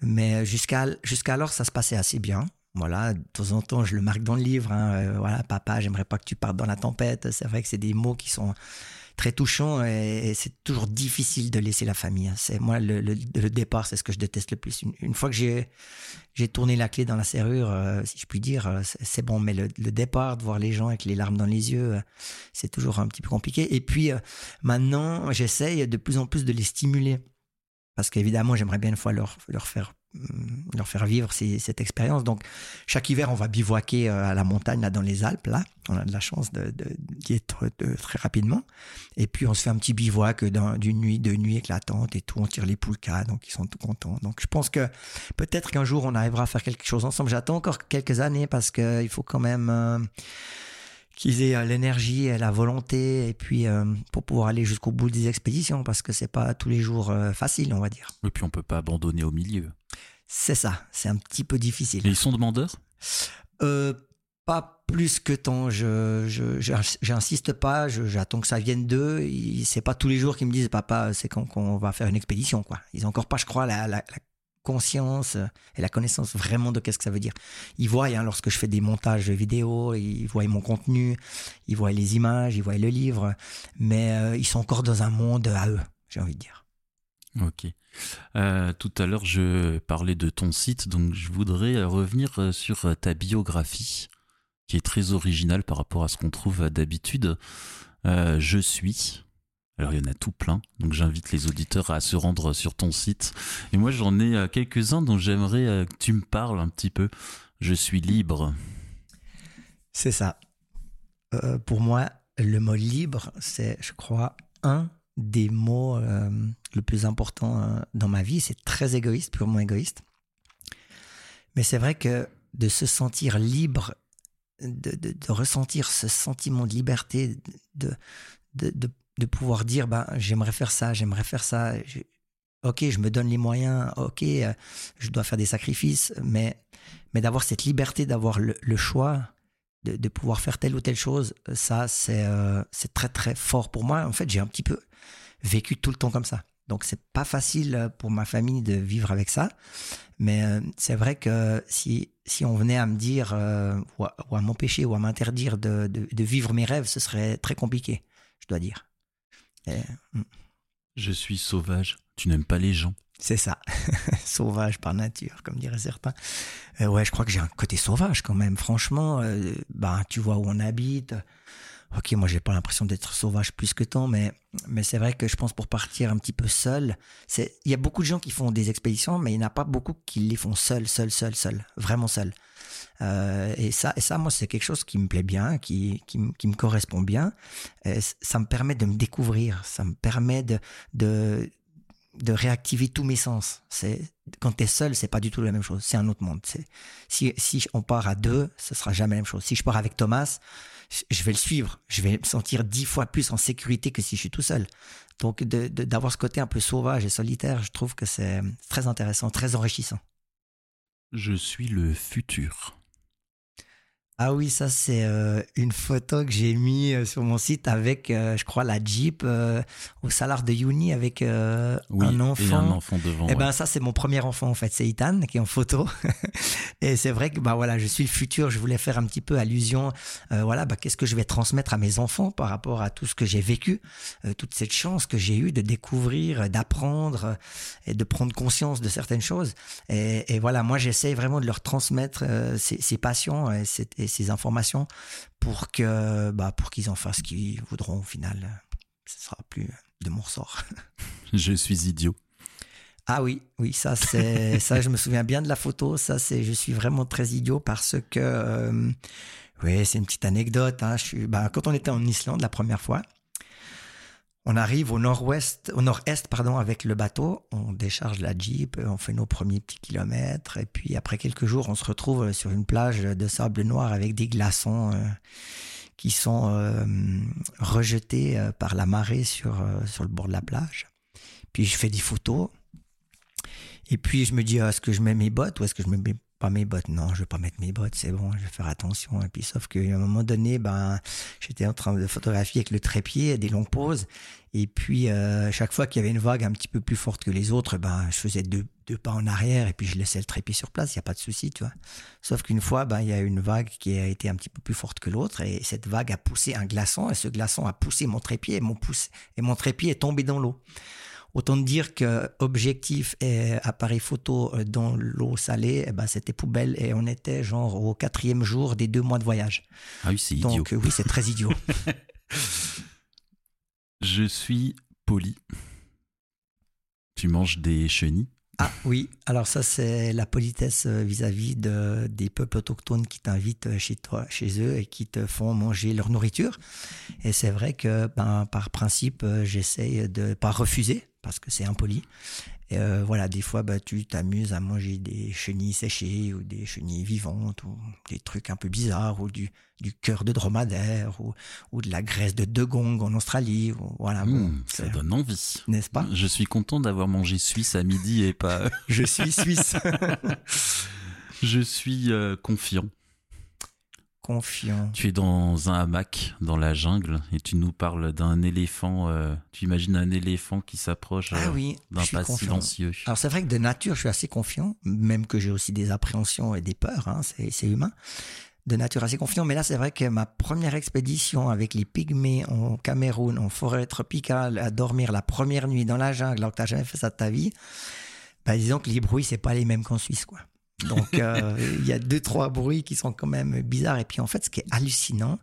Mais jusqu'à jusqu'alors, ça se passait assez bien. Voilà, de temps en temps, je le marque dans le livre. Hein, euh, voilà, papa, j'aimerais pas que tu partes dans la tempête. C'est vrai que c'est des mots qui sont très touchant et, c'est toujours difficile de laisser la famille. Hein. C'est moi le, départ, c'est ce que je déteste le plus. Une, fois que j'ai j'ai tourné la clé dans la serrure, euh, si je puis dire, euh, c'est bon. Mais le, départ, de voir les gens avec les larmes dans les yeux, euh, c'est toujours un petit peu compliqué. Et puis maintenant, j'essaye de plus en plus de les stimuler parce qu'évidemment, j'aimerais bien une fois leur, leur faire leur faire vivre cette expérience. Donc, chaque hiver, on va bivouaquer euh, à la montagne, là, dans les Alpes, là. On a de la chance d'y être très rapidement. Et puis, on se fait un petit bivouac d'une nuit, deux nuits éclatantes et tout. On tire les poulkas, donc ils sont tout contents. Donc, je pense que peut-être qu'un jour, on arrivera à faire quelque chose ensemble. J'attends encore quelques années parce qu'il faut quand même... Euh, qu'ils aient euh, l'énergie et la volonté et puis pour pouvoir aller jusqu'au bout des expéditions parce que c'est pas tous les jours facile on va dire. Et puis on peut pas abandonner au milieu. C'est ça, c'est un petit peu difficile. Et ils sont demandeurs? Euh, Pas plus que tant. Je, j'insiste pas, j'attends que ça vienne d'eux. C'est pas tous les jours qu'ils me disent papa, c'est quand qu'on va faire une expédition. quoi. Ils n'ont encore pas, je crois, la, conscience et la connaissance vraiment de qu'est-ce que ça veut dire. Ils voient, hein, lorsque je fais des montages vidéo, ils voient mon contenu, ils voient les images, ils voient le livre, mais euh, ils sont encore dans un monde à eux, j'ai envie de dire. Ok. Euh, tout à l'heure, je parlais de ton site, donc je voudrais revenir euh, sur euh, ta biographie, qui est très originale par rapport à ce qu'on trouve d'habitude. je suis. Alors il y en a tout plein, donc j'invite les auditeurs à se rendre sur ton site. Et moi j'en ai quelques-uns dont j'aimerais que tu me parles un petit peu. Je suis libre. C'est ça. pour moi, le mot libre, c'est, je crois, un des mots euh, le plus important euh, dans ma vie. C'est très égoïste, purement égoïste. Mais c'est vrai que de se sentir libre, de, ressentir ce sentiment de liberté, de, de, de pouvoir dire, ben, j'aimerais faire ça, j'aimerais faire ça. ok, je me donne les moyens, ok, euh, je dois faire des sacrifices, mais, mais d'avoir cette liberté, d'avoir le, choix de, de, pouvoir faire telle ou telle chose, ça, c'est euh, c'est très, très fort pour moi. En fait, j'ai un petit peu vécu tout le temps comme ça. Donc, c'est pas facile pour ma famille de vivre avec ça. Mais euh, c'est vrai que si, si on venait à me dire, ou à, m'empêcher, ou à m'interdire de, de, de, vivre mes rêves, ce serait très compliqué, je dois dire. Hmm. Je suis sauvage. Tu n'aimes pas les gens. C'est ça. sauvage par nature, comme diraient certains. Euh, ouais, je crois que j'ai un côté sauvage quand même. Franchement, euh, bah, tu vois où on habite. Ok, moi j'ai pas l'impression d'être sauvage plus que tant, mais, mais c'est vrai que je pense pour partir un petit peu seul, il y a beaucoup de gens qui font des expéditions, mais il n'y en a pas beaucoup qui les font seul, seul, seul, seul, vraiment seul. Euh, et, ça, ça, moi, c'est quelque chose qui me plaît bien, qui, qui, me correspond bien. ça me permet de me découvrir, ça me permet de, de, de réactiver tous mes sens. C'est quand tu es seul, c'est pas du tout la même chose. C'est un autre monde. Si, si on part à deux, ce sera jamais la même chose. Si je pars avec Thomas, je vais le suivre. Je vais me sentir dix fois plus en sécurité que si je suis tout seul. Donc, d'avoir ce côté un peu sauvage et solitaire, je trouve que c'est très intéressant, très enrichissant. Je suis le futur. Ah oui, ça c'est euh, une photo que j'ai mis euh, sur mon site avec, euh, je crois, la Jeep au salaire de Uni avec un enfant. Et un enfant devant. Et eh ben ça c'est mon premier enfant en fait, c'est Ethan qui est en photo. et c'est vrai que bah voilà, je suis le futur. Je voulais faire un petit peu allusion, voilà, bah, qu'est-ce que je vais transmettre à mes enfants par rapport à tout ce que j'ai vécu, toute cette chance que j'ai eue de découvrir, d'apprendre et de prendre conscience de certaines choses. Et, et voilà, moi j'essaye vraiment de leur transmettre ces, ces passions et, et ces informations pour que bah, pour qu'ils en fassent ce qu'ils voudront au final. Ce sera plus de mon sort. Je suis idiot. Ah oui, oui, ça c'est ça. Je me souviens bien de la photo. Ça c'est, je suis vraiment très idiot parce que euh, oui, c'est une petite anecdote. Hein, je suis, bah, quand on était en Islande la première fois, on arrive au nord-ouest, au nord-est, pardon, avec le bateau. On décharge la Jeep, on fait nos premiers petits kilomètres. Et puis, après quelques jours, on se retrouve sur une plage de sable noir avec des glaçons euh, qui sont euh, rejetés euh, par la marée sur, sur le bord de la plage. Puis, je fais des photos. Et puis, je me dis, est-ce que je mets mes bottes ou est-ce que je mets pas mes bottes. Non, je vais pas mettre mes bottes, c'est bon, je vais faire attention. Et puis, sauf qu'à un moment donné, ben, j'étais en train de photographier avec le trépied, des longues pauses. Et puis, euh, chaque fois qu'il y avait une vague un petit peu plus forte que les autres, ben, je faisais deux, deux pas en arrière et puis je laissais le trépied sur place, il n'y a pas de souci, tu vois. Sauf qu'une fois, ben, il y a une vague qui a été un petit peu plus forte que l'autre et cette vague a poussé un glaçon et ce glaçon a poussé mon trépied et mon, pouce, et mon trépied est tombé dans l'eau. Autant dire que objectif et appareil photo euh, dans l'eau salée, eh ben, c'était poubelle et on était genre au quatrième jour des deux mois de voyage. Ah oui, c'est idiot. Donc oui, c'est très idiot. Je suis poli. Tu manges des chenilles ah oui, alors ça c'est la politesse euh, vis-à-vis de, des peuples autochtones qui t'invitent euh, chez toi, chez eux et qui te font manger leur nourriture. Et c'est vrai que ben, par principe, j'essaye de pas refuser parce que c'est impoli. Et euh, voilà, des fois, bah, tu t'amuses à manger des chenilles séchées ou des chenilles vivantes ou des trucs un peu bizarres ou du, du cœur de dromadaire ou, ou de la graisse de degong en Australie. voilà, mmh, ça donne envie. N'est-ce pas? Je suis content d'avoir mangé suisse à midi et pas... Je suis suisse. Je suis euh, confiant confiant. Tu es dans un hamac dans la jungle et tu nous parles d'un éléphant. Euh, tu imagines un éléphant qui s'approche ah euh, d'un pas silencieux. Alors c'est vrai que de nature, je suis assez confiant, même que j'ai aussi des appréhensions et des peurs. Hein, c'est humain. De nature assez confiant, mais là c'est vrai que ma première expédition avec les pygmées en Cameroun, en forêt tropicale, à dormir la première nuit dans la jungle, alors que t'as jamais fait ça de ta vie, bah, disons que les bruits c'est pas les mêmes qu'en Suisse, quoi. Donc, euh, il y a deux, trois bruits qui sont quand même bizarres. Et puis, en fait, ce qui est hallucinant,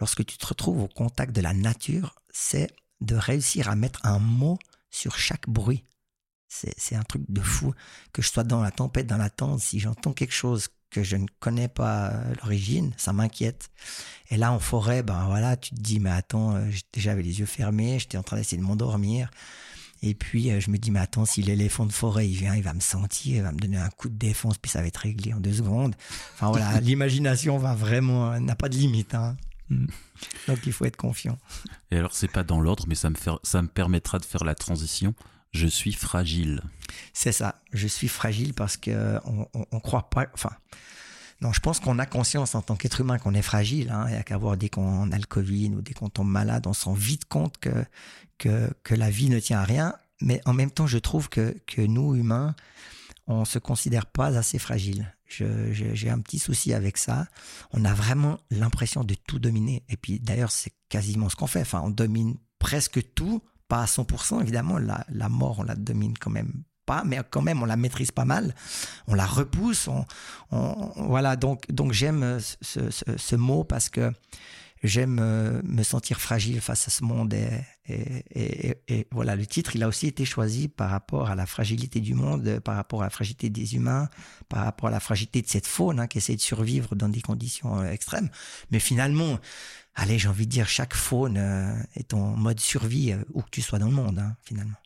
lorsque tu te retrouves au contact de la nature, c'est de réussir à mettre un mot sur chaque bruit. C'est un truc de fou. Que je sois dans la tempête, dans la tente, si j'entends quelque chose que je ne connais pas l'origine, ça m'inquiète. Et là, en forêt, ben voilà, tu te dis, mais attends, euh, j'avais les yeux fermés, j'étais en train d'essayer de m'endormir. Et puis, euh, je me dis, mais attends, si l'éléphant de forêt, il vient, il va me sentir, il va me donner un coup de défense, puis ça va être réglé en deux secondes. Enfin voilà, l'imagination va vraiment, n'a pas de limite. Hein. Mm. Donc il faut être confiant. Et alors c'est pas dans l'ordre, mais ça me, ça me permettra de faire la transition. Je suis fragile. C'est ça. Je suis fragile parce que on, on, croit pas. Enfin, non, je pense qu'on a conscience en tant qu'être humain qu'on est fragile. Hein, et à qu'à voir dès qu'on a le Covid ou dès qu'on tombe malade, on se rend vite compte que, que la vie ne tient à rien. Mais en même temps, je trouve que nous humains, on se considère pas assez fragile. J'ai un petit souci avec ça. On a vraiment l'impression de tout dominer. Et puis d'ailleurs, c'est quasiment ce qu'on fait. Enfin, on domine presque tout, pas à 100%. Évidemment, la, mort, on la domine quand même pas, mais quand même, on la maîtrise pas mal. On la repousse. On, voilà, donc, donc j'aime ce, mot parce que j'aime euh, me sentir fragile face à ce monde. Et, voilà, le titre, il a aussi été choisi par rapport à la fragilité du monde, par rapport à la fragilité des humains, par rapport à la fragilité de cette faune hein, qui essaie de survivre dans des conditions euh, extrêmes. Mais finalement, allez, j'ai envie de dire, chaque faune euh, est en mode survie où que tu sois dans le monde, hein, finalement.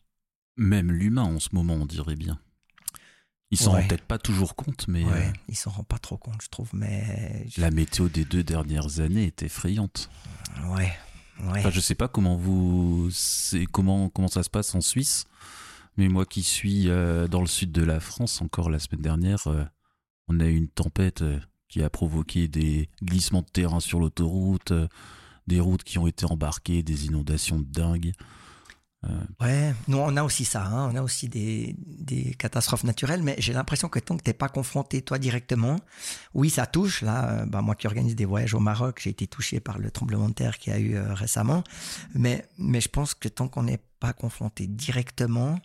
Même l'humain en ce moment, on dirait bien. Ils s'en rendent peut-être pas toujours compte, mais. Ouais, ils s'en rendent pas trop compte, je trouve. Mais la météo des deux dernières années est effrayante. Ouais. ouais. Enfin, je sais pas comment vous, comment comment ça se passe en Suisse, mais moi qui suis euh, dans le sud de la France, encore la semaine dernière, euh, on a eu une tempête euh, qui a provoqué des glissements de terrain sur l'autoroute, des routes qui ont été embarquées, des inondations de dingue. Euh, ouais, nous on a aussi ça, hein. on a aussi des, des, catastrophes naturelles, mais j'ai l'impression que tant que t'es pas confronté toi directement, oui ça touche. Là, bah, moi qui organise des voyages au Maroc, j'ai été touché par le tremblement de terre qu'il y a eu euh, récemment, mais mais je pense que tant qu'on n'est pas confronté directement,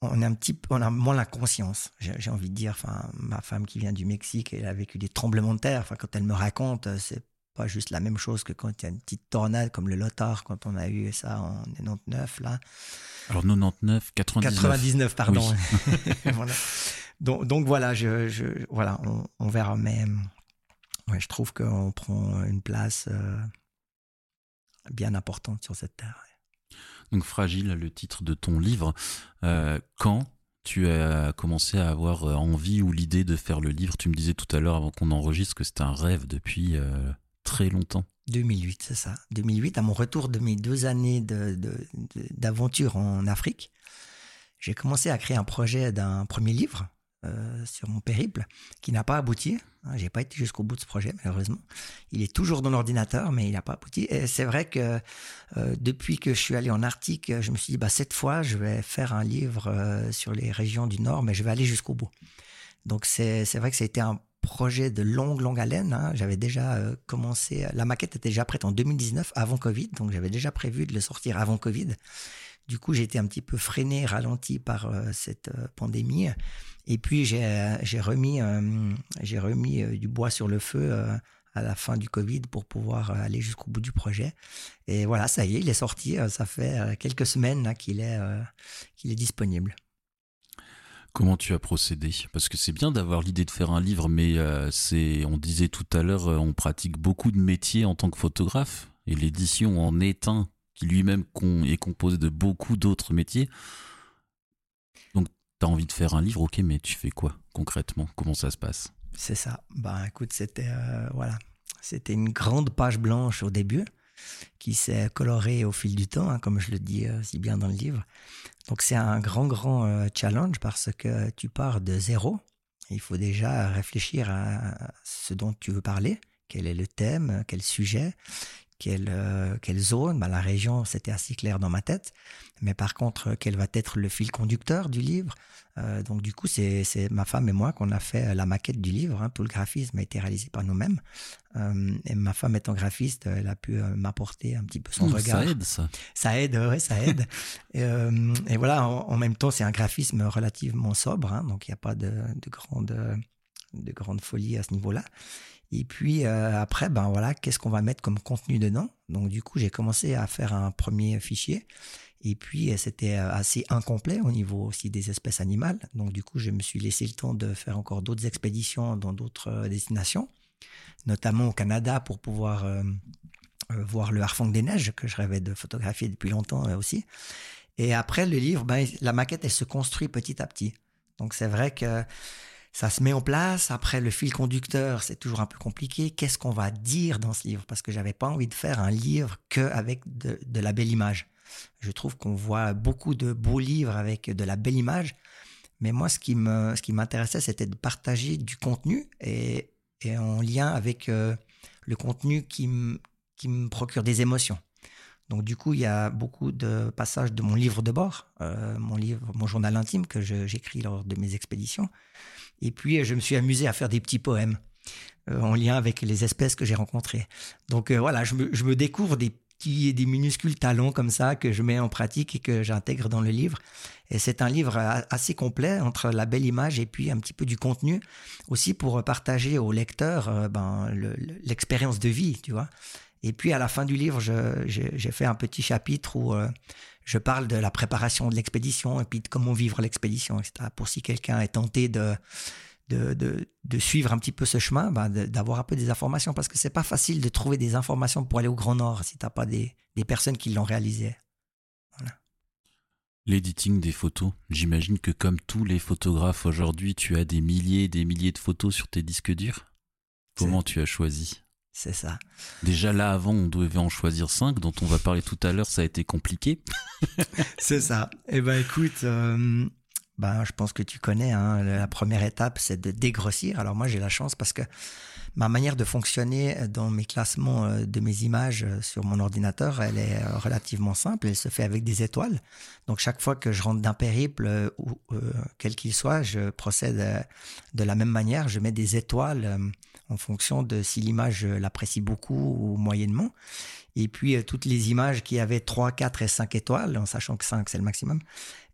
on a un petit, on a moins la conscience. J'ai envie de dire, enfin ma femme qui vient du Mexique, elle a vécu des tremblements de terre. Enfin quand elle me raconte, c'est pas juste la même chose que quand il y a une petite tornade comme le Lothar, quand on a eu ça en 99, là. Alors 99, 99. 99, pardon. Donc, donc, voilà, je, je voilà on, verra, mais ouais, je trouve qu'on prend une place euh, bien importante sur cette terre. Donc fragile, le titre de ton livre. Euh, quand tu as commencé à avoir euh, envie ou l'idée de faire le livre Tu me disais tout à l'heure avant qu'on enregistre que c'était un rêve depuis très longtemps. 2008, c'est ça. 2008, à mon retour de mes deux années d'aventure en Afrique, j'ai commencé à créer un projet d'un premier livre euh, sur mon périple qui n'a pas abouti. Hein, j'ai pas été jusqu'au bout de ce projet, malheureusement. Il est toujours dans l'ordinateur, mais il n'a pas abouti. Et c'est vrai que euh, depuis que je suis allé en Arctique, je me suis dit, bah, cette fois, je vais faire un livre euh, sur les régions du Nord, mais je vais aller jusqu'au bout. Donc c'est vrai que ça a été un projet de longue, longue haleine. Hein. J'avais déjà euh, commencé, la maquette était déjà prête en 2019, avant Covid, donc j'avais déjà prévu de le sortir avant Covid. Du coup, j'ai été un petit peu freiné, ralenti par euh, cette euh, pandémie. Et puis, j'ai remis, j'ai remis du bois sur le feu à la fin du Covid pour pouvoir aller jusqu'au bout du projet. Et voilà, ça y est, il est sorti. Ça fait quelques semaines qu'il est, qu'il est disponible. Comment tu as procédé? Parce que c'est bien d'avoir l'idée de faire un livre, mais euh, c'est, on disait tout à l'heure, euh, on pratique beaucoup de métiers en tant que photographe, et l'édition en est un qui lui-même est composé de beaucoup d'autres métiers. Donc, tu as envie de faire un livre, ok, mais tu fais quoi concrètement? Comment ça se passe? C'est ça. Bah, écoute, c'était euh, voilà, c'était une grande page blanche au début qui s'est colorée au fil du temps, hein, comme je le dis si bien dans le livre. Donc c'est un grand, grand euh, challenge parce que tu pars de zéro. Il faut déjà réfléchir à ce dont tu veux parler, quel est le thème, quel sujet, quelle, euh, quelle zone? Bah, la région, c'était assez clair dans ma tête. Mais par contre, quel va être le fil conducteur du livre? Euh, Donc du coup, c'est ma femme et moi qu'on a fait la maquette du livre. Hein. Tout le graphisme a été réalisé par nous-mêmes. Euh, et ma femme étant graphiste, elle a pu m'apporter un petit peu son regard. Ça aide, ça. Ça aide, ouais, ça aide. et, voilà, en, même temps, c'est un graphisme relativement sobre, hein, donc il n'y a pas de, de grande de grande folie à ce niveau-là. Et puis euh, après, ben voilà, qu'est-ce qu'on va mettre comme contenu dedans? Donc du coup, j'ai commencé à faire un premier fichier. Et puis c'était euh, assez incomplet au niveau aussi des espèces animales. Donc du coup, je me suis laissé le temps de faire encore d'autres expéditions dans d'autres euh, destinations, notamment au Canada pour pouvoir voir le harfang des neiges que je rêvais de photographier depuis longtemps aussi. Et après le livre, ben, la maquette elle se construit petit à petit. Donc c'est vrai que ça se met en place. Après, le fil conducteur, c'est toujours un peu compliqué. Qu'est-ce qu'on va dire dans ce livre? Parce que j'avais pas envie de faire un livre que avec de, de la belle image. Je trouve qu'on voit beaucoup de beaux livres avec de la belle image, mais moi, ce qui me, ce qui m'intéressait, c'était de partager du contenu et, et en lien avec euh, le contenu qui, qui me procure des émotions. Donc du coup, il y a beaucoup de passages de mon livre de bord, euh, mon livre, mon journal intime que j'écris lors de mes expéditions. Et puis, je me suis amusé à faire des petits poèmes euh, en lien avec les espèces que j'ai rencontrées. Donc euh, voilà, je me, découvre des petits, des minuscules talents comme ça que je mets en pratique et que j'intègre dans le livre. Et c'est un livre assez complet entre la belle image et puis un petit peu du contenu, aussi pour partager au lecteur ben, l'expérience de vie, tu vois. Et puis à la fin du livre, j'ai fait un petit chapitre où euh, je parle de la préparation de l'expédition et puis de comment vivre l'expédition, etc. Pour si quelqu'un est tenté de, de, de, suivre un petit peu ce chemin, ben d'avoir un peu des informations, parce que c'est pas facile de trouver des informations pour aller au Grand Nord si tu n'as pas des, des, personnes qui l'ont réalisé. Voilà. L'editing des photos, j'imagine que comme tous les photographes aujourd'hui, tu as des milliers et des milliers de photos sur tes disques durs. Comment tu as choisi? C'est ça. Déjà là, avant, on devait en choisir cinq, dont on va parler tout à l'heure, ça a été compliqué. c'est ça. Eh ben écoute, euh, ben, je pense que tu connais, hein, la première étape, c'est de dégrossir. Alors moi, j'ai la chance parce que ma manière de fonctionner dans mes classements euh, de mes images euh, sur mon ordinateur, elle est relativement simple. Elle se fait avec des étoiles. Donc chaque fois que je rentre d'un périple, ou quel qu'il soit, je procède de la même manière. Je mets des étoiles en fonction de si l'image l'apprécie beaucoup ou moyennement. Et puis euh, toutes les images qui avaient 3, 4 et 5 étoiles, en sachant que 5 c'est le maximum,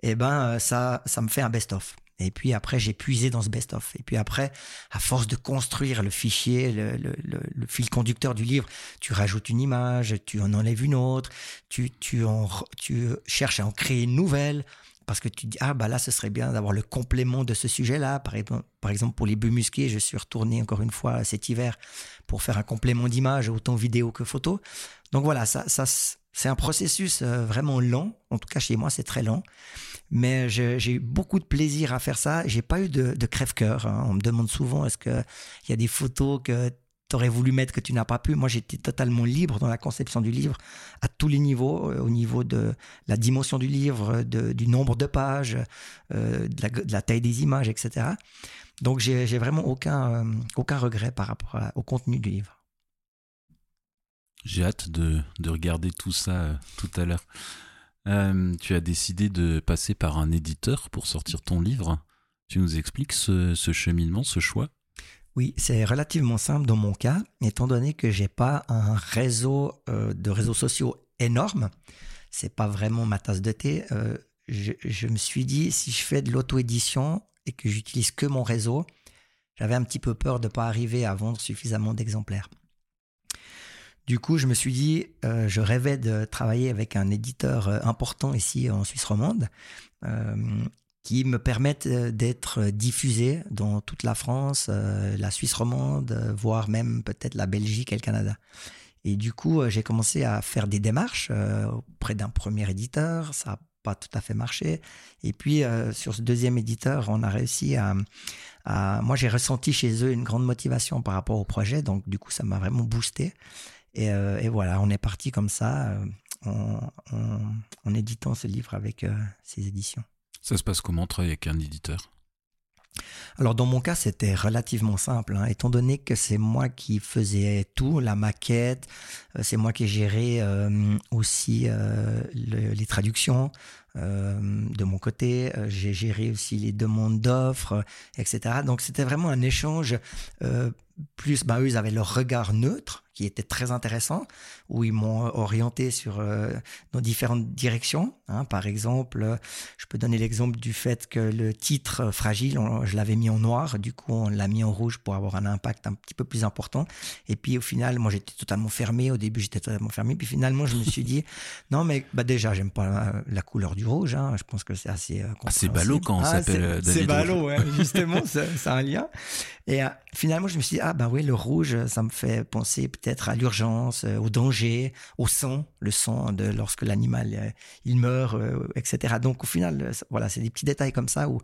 eh ben euh, ça ça me fait un best-of. Et puis après, j'ai puisé dans ce best-of. Et puis après, à force de construire le fichier, le, fil conducteur du livre, tu rajoutes une image, tu en enlèves une autre, tu, tu, en, tu cherches à en créer une nouvelle parce que tu dis ah bah là ce serait bien d'avoir le complément de ce sujet-là. Par, par exemple pour les bœufs musqués, je suis retourné encore une fois cet hiver pour faire un complément d'image autant vidéo que photo. Donc voilà, ça, ça c'est un processus euh, vraiment lent. En tout cas chez moi c'est très lent, mais j'ai eu beaucoup de plaisir à faire ça. J'ai pas eu de, crève-cœur. Hein. On me demande souvent est-ce que il y a des photos que aurais voulu mettre que tu n'as pas pu. Moi, j'étais totalement libre dans la conception du livre à tous les niveaux, euh, au niveau de la dimension du livre, du nombre de pages, euh, de, la, taille des images, etc. Donc, j'ai vraiment aucun, euh, aucun regret par rapport au contenu du livre. J'ai hâte de, regarder tout ça tout à l'heure. tu as décidé de passer par un éditeur pour sortir ton livre. Tu nous expliques ce cheminement, ce choix? Oui, c'est relativement simple dans mon cas, étant donné que j'ai pas un réseau euh, de réseaux sociaux énorme. C'est pas vraiment ma tasse de thé. Euh, je, me suis dit, si je fais de l'auto-édition et que j'utilise que mon réseau, j'avais un petit peu peur de ne pas arriver à vendre suffisamment d'exemplaires. Du coup, je me suis dit, euh, je rêvais de travailler avec un éditeur important ici en Suisse romande qui me permettent euh, d'être diffusés dans toute la France, euh, la Suisse romande, euh, voire même peut-être la Belgique et le Canada. Et du coup, j'ai commencé à faire des démarches auprès d'un premier éditeur. Ça n'a pas tout à fait marché. Et puis, sur ce deuxième éditeur, on a réussi à... moi, j'ai ressenti chez eux une grande motivation par rapport au projet. Donc, du coup, ça m'a vraiment boosté. Et, et, voilà, on est parti comme ça en, en éditant ce livre avec ces éditions. Ça se passe comment travailler avec un éditeur? Alors dans mon cas, c'était relativement simple, hein. étant donné que c'est moi qui faisais tout, la maquette, euh, c'est moi qui gérais euh, aussi euh, les traductions de mon côté, j'ai géré aussi les demandes d'offres, etc. Donc c'était vraiment un échange plus, bah, eux, ils avaient leur regard neutre, qui était très intéressant, où ils m'ont orienté sur euh, nos différentes directions. Hein. Par exemple, je peux donner l'exemple du fait que le titre fragile, je l'avais mis en noir, du coup on l'a mis en rouge pour avoir un impact un petit peu plus important. Et puis au final, moi j'étais totalement fermé. Au début, j'étais totalement fermé. Puis finalement, je me suis dit, non mais bah déjà, j'aime pas la, couleur du rouge. Hein. Je pense que c'est assez. Euh, ah, c'est ballot quand on ah, s'appelle euh, David. C'est ballot, ouais, justement, c'est un lien. Et finalement, je me suis dit, ah ben oui, le rouge, ça me fait penser peut-être à l'urgence, au danger, au sang, le sang de lorsque l'animal il meurt, etc. Donc au final, voilà, c'est des petits détails comme ça où,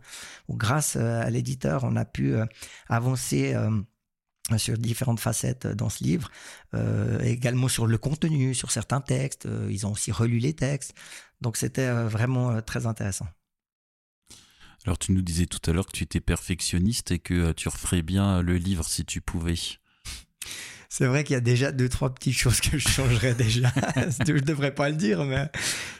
grâce à l'éditeur, on a pu avancer sur différentes facettes dans ce livre, euh, également sur le contenu, sur certains textes. Euh, ils ont aussi relu les textes. Donc c'était euh, vraiment très intéressant. Alors tu nous disais tout à l'heure que tu étais perfectionniste et que tu referais bien le livre si tu pouvais. C'est vrai qu'il y a déjà deux, trois petites choses que je changerais déjà. je devrais pas le dire, mais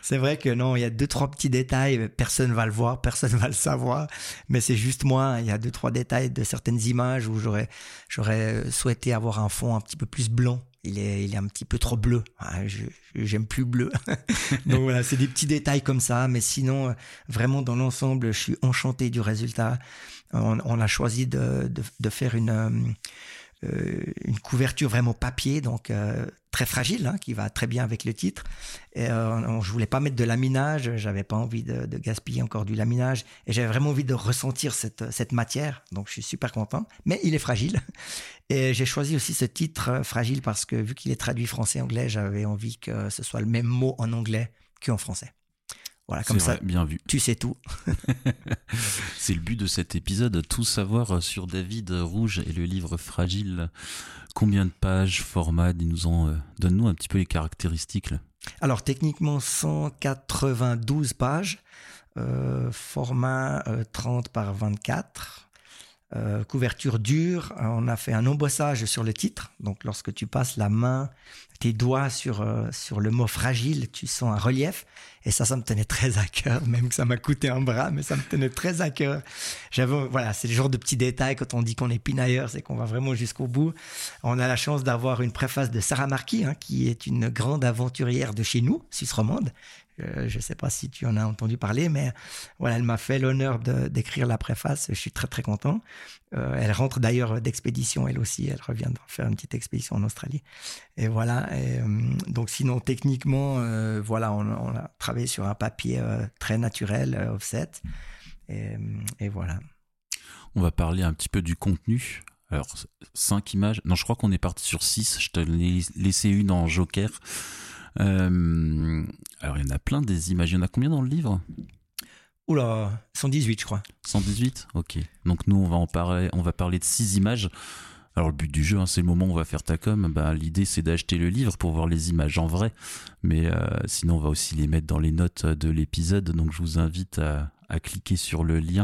c'est vrai que non, il y a deux, trois petits détails. Personne va le voir, personne va le savoir. Mais c'est juste moi. Il y a deux, trois détails de certaines images où j'aurais, j'aurais souhaité avoir un fond un petit peu plus blanc. Il est, il est un petit peu trop bleu. Ah, j'aime plus bleu. Donc voilà, c'est des petits détails comme ça. Mais sinon, vraiment dans l'ensemble, je suis enchanté du résultat. On, a choisi de, de, de faire une, euh, euh, une couverture vraiment papier, donc euh, très fragile, hein, qui va très bien avec le titre. Et, euh, je voulais pas mettre de laminage, j'avais pas envie de, gaspiller encore du laminage, et j'avais vraiment envie de ressentir cette, cette matière, donc je suis super content. Mais il est fragile. Et j'ai choisi aussi ce titre fragile parce que vu qu'il est traduit français-anglais, j'avais envie que ce soit le même mot en anglais qu'en français. Voilà, comme ça, bien vu. tu sais tout. c'est le but de cet épisode, tout savoir sur David Rouge et le livre Fragile. Combien de pages, format, nous en, euh, donne-nous un petit peu les caractéristiques. Alors techniquement 192 pages, euh, format 30 euh, par 24. Euh, couverture dure, on a fait un embossage sur le titre. Donc lorsque tu passes la main, tes doigts sur, euh, sur le mot fragile, tu sens un relief. Et ça, ça me tenait très à cœur, même que ça m'a coûté un bras, mais ça me tenait très à cœur. J'avais, voilà, c'est le genre de petits détails quand on dit qu'on est pinailleur, c'est qu'on va vraiment jusqu'au bout. On a la chance d'avoir une préface de Sarah Marquis, hein, qui est une grande aventurière de chez nous, Suisse romande, euh, je ne sais pas si tu en as entendu parler, mais voilà, elle m'a fait l'honneur d'écrire la préface. Je suis très très content. Euh, elle rentre d'ailleurs d'expédition, elle aussi. Elle revient de faire une petite expédition en Australie. Et voilà. Euh, donc sinon, techniquement, voilà, on, a travaillé sur un papier très naturel, offset. Et, et, voilà. On va parler un petit peu du contenu. Alors, cinq images. Non, je crois qu'on est parti sur six. Je te l'ai laissé une en Joker. Euh, alors, il y en a plein des images. Il y en a combien dans le livre? Oula, 118, je crois. 118 Ok. Donc, nous, on va, en parler, on va parler de six images. Alors le but du jeu, hein, c'est le moment où on va faire ta com. Bah, L'idée c'est d'acheter le livre pour voir les images en vrai, mais euh, sinon on va aussi les mettre dans les notes de l'épisode. Donc je vous invite à, cliquer sur le lien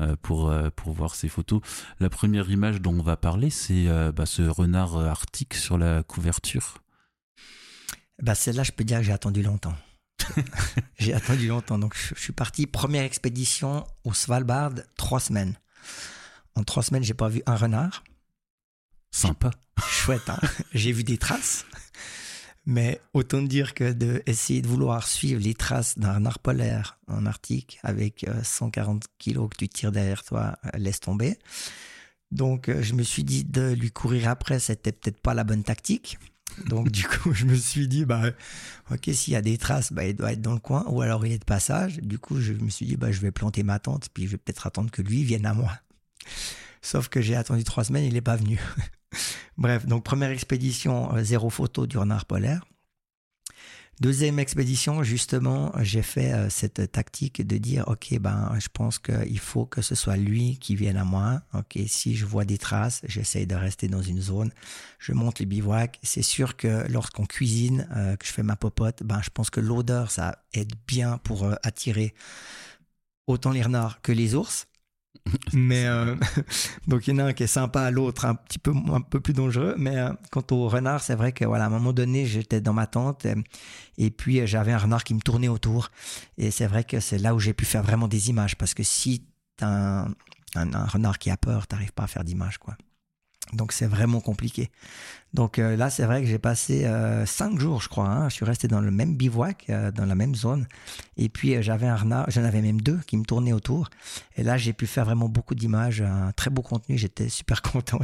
euh, pour, pour voir ces photos. La première image dont on va parler, c'est bah, ce renard arctique sur la couverture. Bah celle-là, je peux dire que j'ai attendu longtemps. j'ai attendu longtemps. Donc, je, suis parti, première expédition au Svalbard, trois semaines. En trois semaines, j'ai pas vu un renard. Sympa. Chouette, hein J'ai vu des traces. Mais autant dire que d'essayer de, vouloir suivre les traces d'un renard polaire en Arctique avec 140 euh, kilos que tu tires derrière toi, euh, laisse tomber. Donc, euh, je me suis dit de lui courir après, c'était peut-être pas la bonne tactique. Donc du coup, je me suis dit, bah, ok, s'il y a des traces, bah, il doit être dans le coin, ou alors il est de passage. Du coup, je me suis dit, bah, je vais planter ma tente, puis je vais peut-être attendre que lui vienne à moi. Sauf que j'ai attendu trois semaines, il n'est pas venu. Bref, donc première expédition, euh, zéro photo du renard polaire. Deuxième expédition, justement, j'ai fait euh, cette tactique de dire, ok, ben, je pense qu'il faut que ce soit lui qui vienne à moi. Ok, si je vois des traces, j'essaye de rester dans une zone. Je monte les bivouacs. C'est sûr que lorsqu'on cuisine, euh, que je fais ma popote, ben, je pense que l'odeur, ça aide bien pour euh, attirer autant les renards que les ours. mais euh, donc il y en a un qui est sympa, l'autre un petit peu un peu plus dangereux. Mais euh, quant au renard, c'est vrai que voilà, à un moment donné, j'étais dans ma tente et, puis j'avais un renard qui me tournait autour. Et c'est vrai que c'est là où j'ai pu faire vraiment des images parce que si t'as un, un, renard qui a peur, t'arrives pas à faire d'images quoi. Donc c'est vraiment compliqué. Donc euh, là, c'est vrai que j'ai passé euh, cinq jours, je crois. Hein. Je suis resté dans le même bivouac, euh, dans la même zone. Et puis j'avais un renard, j'en avais même deux qui me tournaient autour. Et là, j'ai pu faire vraiment beaucoup d'images, un très beau contenu. J'étais super content.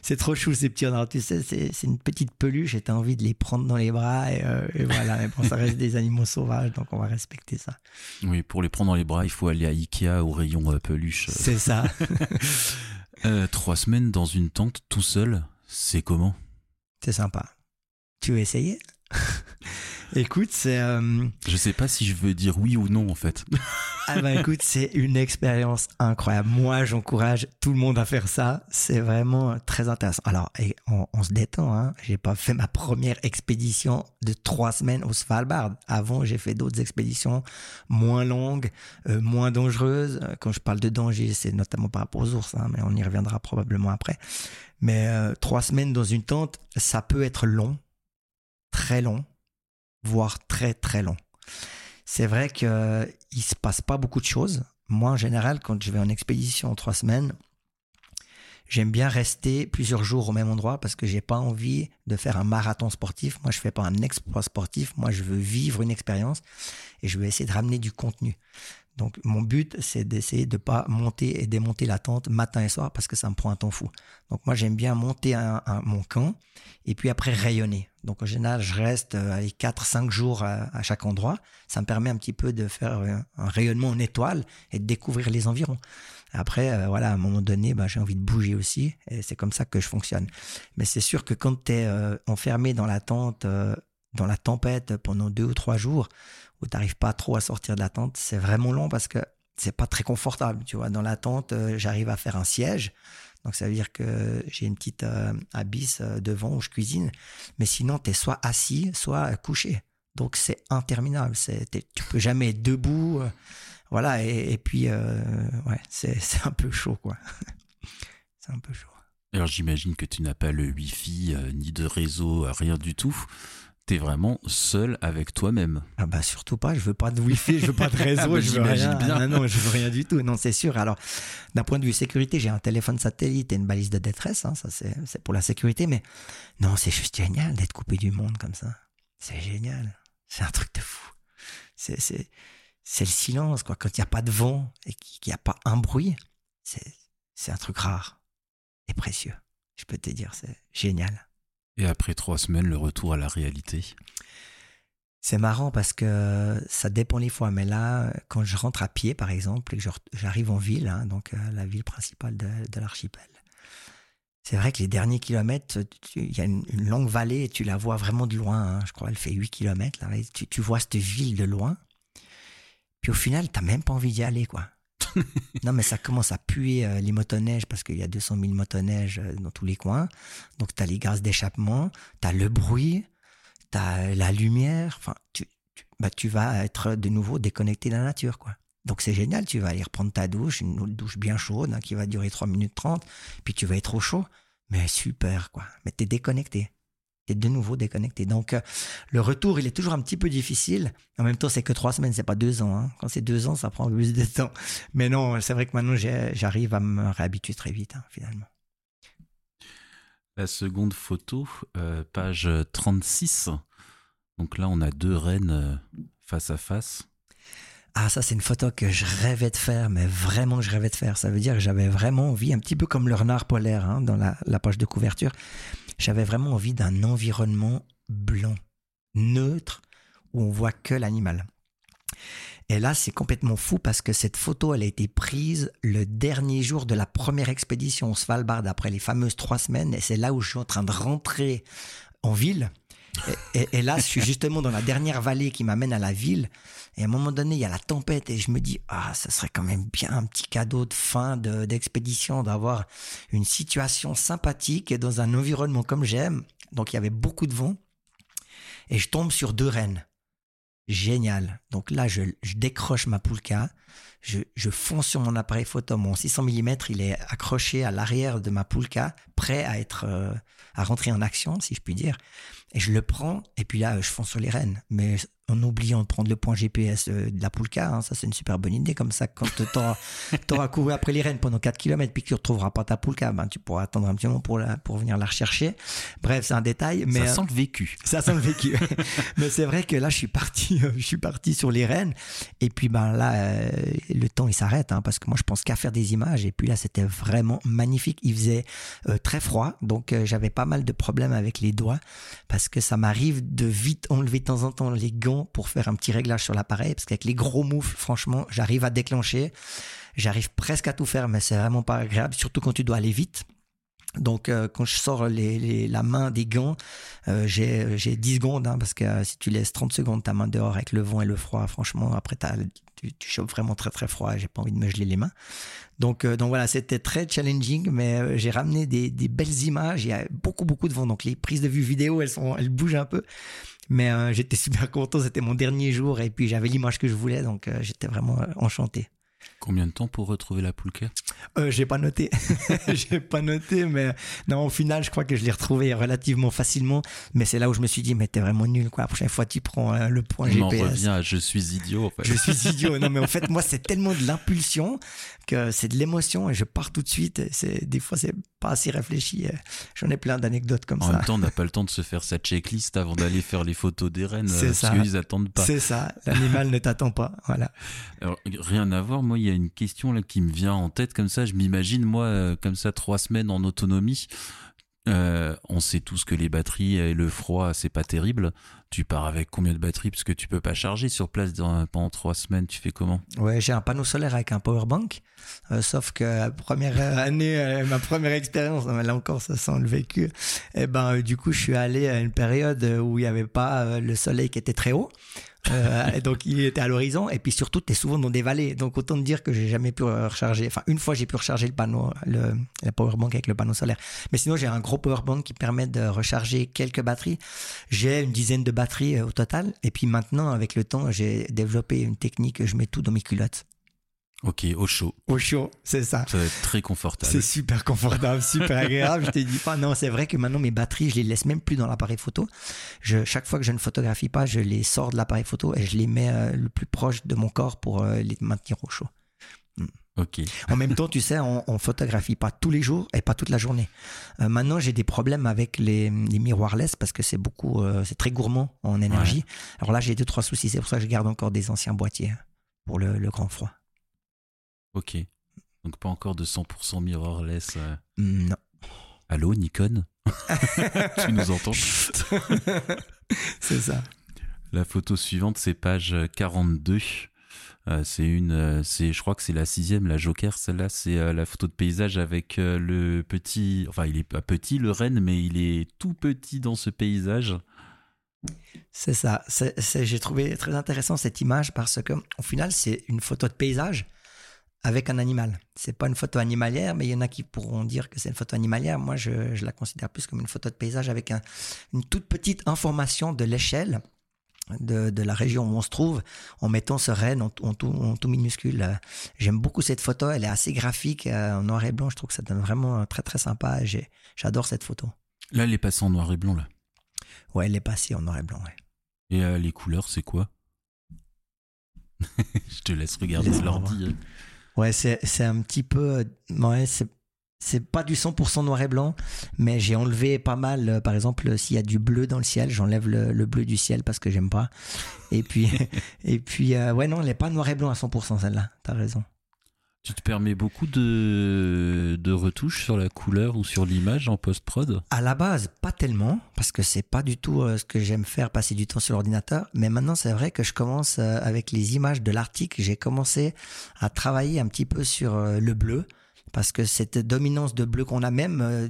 C'est trop chou ces petits renards. Tu sais, c'est une petite peluche. J'ai envie de les prendre dans les bras. Et, et voilà. Mais bon, ça reste des animaux sauvages, donc on va respecter ça. Oui, pour les prendre dans les bras, il faut aller à Ikea au rayon peluche. C'est ça. trois semaines dans une tente tout seul, c'est comment? C'est sympa. Tu veux essayer? Écoute, c'est. Euh, je sais pas si je veux dire oui ou non en fait. ah bah écoute, c'est une expérience incroyable. Moi, j'encourage tout le monde à faire ça. C'est vraiment très intéressant. Alors, on, se détend. Hein. J'ai pas fait ma première expédition de trois semaines au Svalbard. Avant, j'ai fait d'autres expéditions moins longues, euh, moins dangereuses. Quand je parle de danger, c'est notamment par rapport aux ours, hein, mais on y reviendra probablement après. Mais euh, trois semaines dans une tente, ça peut être long, très long voire très très long. C'est vrai qu'il ne se passe pas beaucoup de choses. Moi, en général, quand je vais en expédition en trois semaines, j'aime bien rester plusieurs jours au même endroit parce que j'ai pas envie de faire un marathon sportif. Moi, je fais pas un exploit sportif. Moi, je veux vivre une expérience et je veux essayer de ramener du contenu. Donc mon but, c'est d'essayer de pas monter et démonter la tente matin et soir parce que ça me prend un temps fou. Donc moi, j'aime bien monter mon camp et puis après rayonner. Donc en général, je reste euh, avec 4-5 jours à, chaque endroit. Ça me permet un petit peu de faire euh, un, rayonnement en étoile et de découvrir les environs. Après, euh, voilà, à un moment donné, bah, j'ai envie de bouger aussi et c'est comme ça que je fonctionne. Mais c'est sûr que quand tu es enfermé dans la tente, dans la tempête pendant deux ou trois jours, où tu n'arrives pas trop à sortir de la tente, c'est vraiment long parce que c'est pas très confortable. Tu vois, dans la tente, j'arrive à faire un siège. Donc ça veut dire que j'ai une petite euh, abysse euh, devant où je cuisine. Mais sinon, tu es soit assis, soit couché. Donc c'est interminable. C'est, tu peux jamais être debout. voilà. Et, puis, c'est un peu chaud, quoi. c'est un peu chaud. Alors j'imagine que tu n'as pas le Wi-Fi, ni de réseau, rien du tout t'es vraiment seul avec toi-même. Ah bah surtout pas, je veux pas de wifi, je veux pas de réseau, ah bah je veux rien. Bien. Non, non, je veux rien du tout. Non, c'est sûr. Alors, d'un point de vue sécurité, j'ai un téléphone satellite et une balise de détresse, hein, ça c'est pour la sécurité, mais non, c'est juste génial d'être coupé du monde comme ça. C'est génial. C'est un truc de fou. C'est c'est c'est le silence quoi. Quand il n'y a pas de vent et qu'il n'y a pas un bruit, c'est c'est un truc rare et précieux. Je peux te dire, c'est génial. Et après trois semaines, le retour à la réalité C'est marrant parce que ça dépend les fois. Mais là, quand je rentre à pied, par exemple, et que j'arrive en ville, hein, donc euh, la ville principale de, l'archipel, c'est vrai que les derniers kilomètres, il y a une, longue vallée et tu la vois vraiment de loin. Hein. Je crois qu'elle fait 8 kilomètres. Tu, tu, vois cette ville de loin. Puis au final, tu n'as même pas envie d'y aller, quoi. non, mais ça commence à puer euh, les motoneiges parce qu'il y a 200 000 motoneiges euh, dans tous les coins. Donc, tu as les gaz d'échappement, tu as le bruit, tu as la lumière. Enfin, tu, bah, tu vas être de nouveau déconnecté de la nature, quoi. Donc, c'est génial. Tu vas aller reprendre ta douche, une douche bien chaude hein, qui va durer 3 minutes 30. Puis, tu vas être au chaud. Mais super, quoi. Mais tu es déconnecté t'es de nouveau déconnecté. Donc, euh, le retour, il est toujours un petit peu difficile. En même temps, c'est que trois semaines, c'est pas deux ans. Hein. Quand c'est deux ans, ça prend plus de temps. Mais non, c'est vrai que maintenant, j'arrive à me réhabituer très vite, hein, finalement. La seconde photo, euh, page 36. Donc là, on a deux rennes euh, face à face. Ah, ça, c'est une photo que je rêvais de faire, mais vraiment, je rêvais de faire. Ça veut dire que j'avais vraiment envie, un petit peu comme le renard polaire hein, dans la, la page de couverture, j'avais vraiment envie d'un environnement blanc, neutre, où on voit que l'animal. Et là, c'est complètement fou parce que cette photo, elle a été prise le dernier jour de la première expédition au Svalbard après les fameuses trois semaines. Et c'est là où je suis en train de rentrer en ville. Et, là, je suis justement dans la dernière vallée qui m'amène à la ville. Et à un moment donné, il y a la tempête et je me dis, ah, ça serait quand même bien un petit cadeau de fin d'expédition, d'avoir une situation sympathique et dans un environnement comme j'aime. Donc il y avait beaucoup de vent. Et je tombe sur deux rennes. Génial. Donc là, je, décroche ma poulka. Je, fonce sur mon appareil photo. Mon 600 mm, il est accroché à l'arrière de ma poulka, prêt à être, euh, à rentrer en action, si je puis dire. Et je le prends, et puis là, je fonce sur les rennes. Mais en oubliant de prendre le point GPS euh, de la Poulka. Hein. Ça, c'est une super bonne idée. Comme ça, quand tu auras couru après les rennes pendant 4 km puis que tu ne retrouveras pas ta Poulka, ben, tu pourras attendre un petit moment pour, la, pour venir la rechercher. Bref, c'est un détail. Mais, ça sent le vécu. Ça sent le vécu. mais c'est vrai que là, je suis parti, je suis parti sur les rennes. Et puis, ben là, le temps, il s'arrête. Hein, parce que moi, je pense qu'à faire des images. Et puis là, c'était vraiment magnifique. Il faisait très froid. Donc, j'avais pas mal de problèmes avec les doigts parce que ça m'arrive de vite enlever de temps en temps les gants pour faire un petit réglage sur l'appareil parce qu'avec les gros moufles, franchement, j'arrive à déclencher. J'arrive presque à tout faire, mais c'est vraiment pas agréable, surtout quand tu dois aller vite. Donc euh, quand je sors les, la main des gants, euh, j'ai, j'ai 10 secondes, hein, parce que euh, si tu laisses 30 secondes ta main dehors avec le vent et le froid, franchement, après tu, tu chauffes vraiment très très froid et j'ai pas envie de me geler les mains. Donc, donc voilà, c'était très challenging, mais j'ai ramené des, des, belles images, il y a beaucoup beaucoup de vent, donc les prises de vue vidéo, elles, sont, elles bougent un peu. Mais j'étais super content, c'était mon dernier jour et puis j'avais l'image que je voulais, donc j'étais vraiment enchanté. Combien de temps pour retrouver la poulka euh, J'ai pas noté. j'ai pas noté, mais non, au final, je crois que je l'ai retrouvé relativement facilement. Mais c'est là où je me suis dit, mais t'es vraiment nul, quoi. La prochaine fois, tu prends euh, le point GPS. On revient à je suis idiot, en fait. Je suis idiot. Non, mais en fait, moi, c'est tellement de l'impulsion que c'est de l'émotion et je pars tout de suite. C'est des fois, c'est pas assez réfléchi. J'en ai plein d'anecdotes comme ça. En même temps, on n'a pas le temps de se faire sa checklist avant d'aller faire les photos des rennes. C'est ça. Parce qu'ils attendent pas. C'est ça. L'animal ne t'attend pas. Voilà. Alors, rien à voir. Moi, il y a une question là qui me vient en tête comme ça. Je m'imagine, moi, euh, comme ça, trois semaines en autonomie. Euh, on sait tous que les batteries et le froid, c'est pas terrible. Tu pars avec combien de batteries? Parce que tu peux pas charger sur place pendant trois semaines. Tu fais comment? Ouais, j'ai un panneau solaire avec un power bank. Euh, sauf que la première année, ma première expérience, là encore, ça sent le vécu. Et eh ben, du coup, je suis allé à une période où il n'y avait pas le soleil qui était très haut. Euh, donc il était à l'horizon. Et puis surtout tu es souvent dans des vallées. Donc autant te dire que j'ai jamais pu recharger. Enfin une fois j'ai pu recharger le panneau le la power bank avec le panneau solaire. Mais sinon j'ai un gros power bank qui permet de recharger quelques batteries. J'ai une dizaine de batteries euh, au total. Et puis maintenant avec le temps j'ai développé une technique. Je mets tout dans mes culottes Ok, au chaud. Au chaud, c'est ça. Ça va être très confortable. C'est super confortable, super agréable. je te dis pas, non, c'est vrai que maintenant mes batteries, je les laisse même plus dans l'appareil photo. Je, chaque fois que je ne photographie pas, je les sors de l'appareil photo et je les mets euh, le plus proche de mon corps pour euh, les maintenir au chaud. Hmm. Ok. En même temps, tu sais, on, on, photographie pas tous les jours et pas toute la journée. Euh, maintenant, j'ai des problèmes avec les, les mirrorless parce que c'est beaucoup, c'est très gourmand en énergie. Alors là, j'ai deux trois soucis. C'est pour ça que je garde encore des anciens boîtiers pour le, le grand froid. Ok. Donc pas encore de 100% mirrorless. Euh... Non. Allô, Nikon Tu nous entends C'est ça. La photo suivante, c'est page 42. Euh, c'est une, euh, c'est, je crois que c'est la sixième, la Joker. Celle-là, c'est euh, la photo de paysage avec euh, le petit, enfin, il est pas petit, le renne, mais il est tout petit dans ce paysage. C'est ça. J'ai trouvé très intéressant cette image parce que, au final, c'est une photo de paysage avec un animal. C'est pas une photo animalière, mais il y en a qui pourront dire que c'est une photo animalière. Moi, je, je, la considère plus comme une photo de paysage avec un, une toute petite information de l'échelle de, de, la région où on se trouve en mettant ce renne en, en, tout, en tout, minuscule. J'aime beaucoup cette photo, elle est assez graphique, en noir et blanc, je trouve que ça donne vraiment très très sympa. J'adore cette photo. Là, elle est passée en noir et blanc, là Ouais, elle est passée en noir et blanc, ouais. Et euh, les couleurs, c'est quoi? Je te laisse regarder l'ordi. Ouais, c'est, un petit peu. Ouais, c'est, c'est pas du 100% noir et blanc, mais j'ai enlevé pas mal. Euh, par exemple, s'il y a du bleu dans le ciel, j'enlève le, le bleu du ciel parce que j'aime pas. Et puis, et puis euh, ouais, non, elle est pas noir et blanc à 100% celle-là. T'as raison. Tu te permets beaucoup de, de retouches sur la couleur ou sur l'image en post-prod? À la base, pas tellement, parce que c'est pas du tout euh, ce que j'aime faire, passer du temps sur l'ordinateur. Mais maintenant, c'est vrai que je commence euh, avec les images de l'article, j'ai commencé à travailler un petit peu sur euh, le bleu, parce que cette dominance de bleu qu'on a même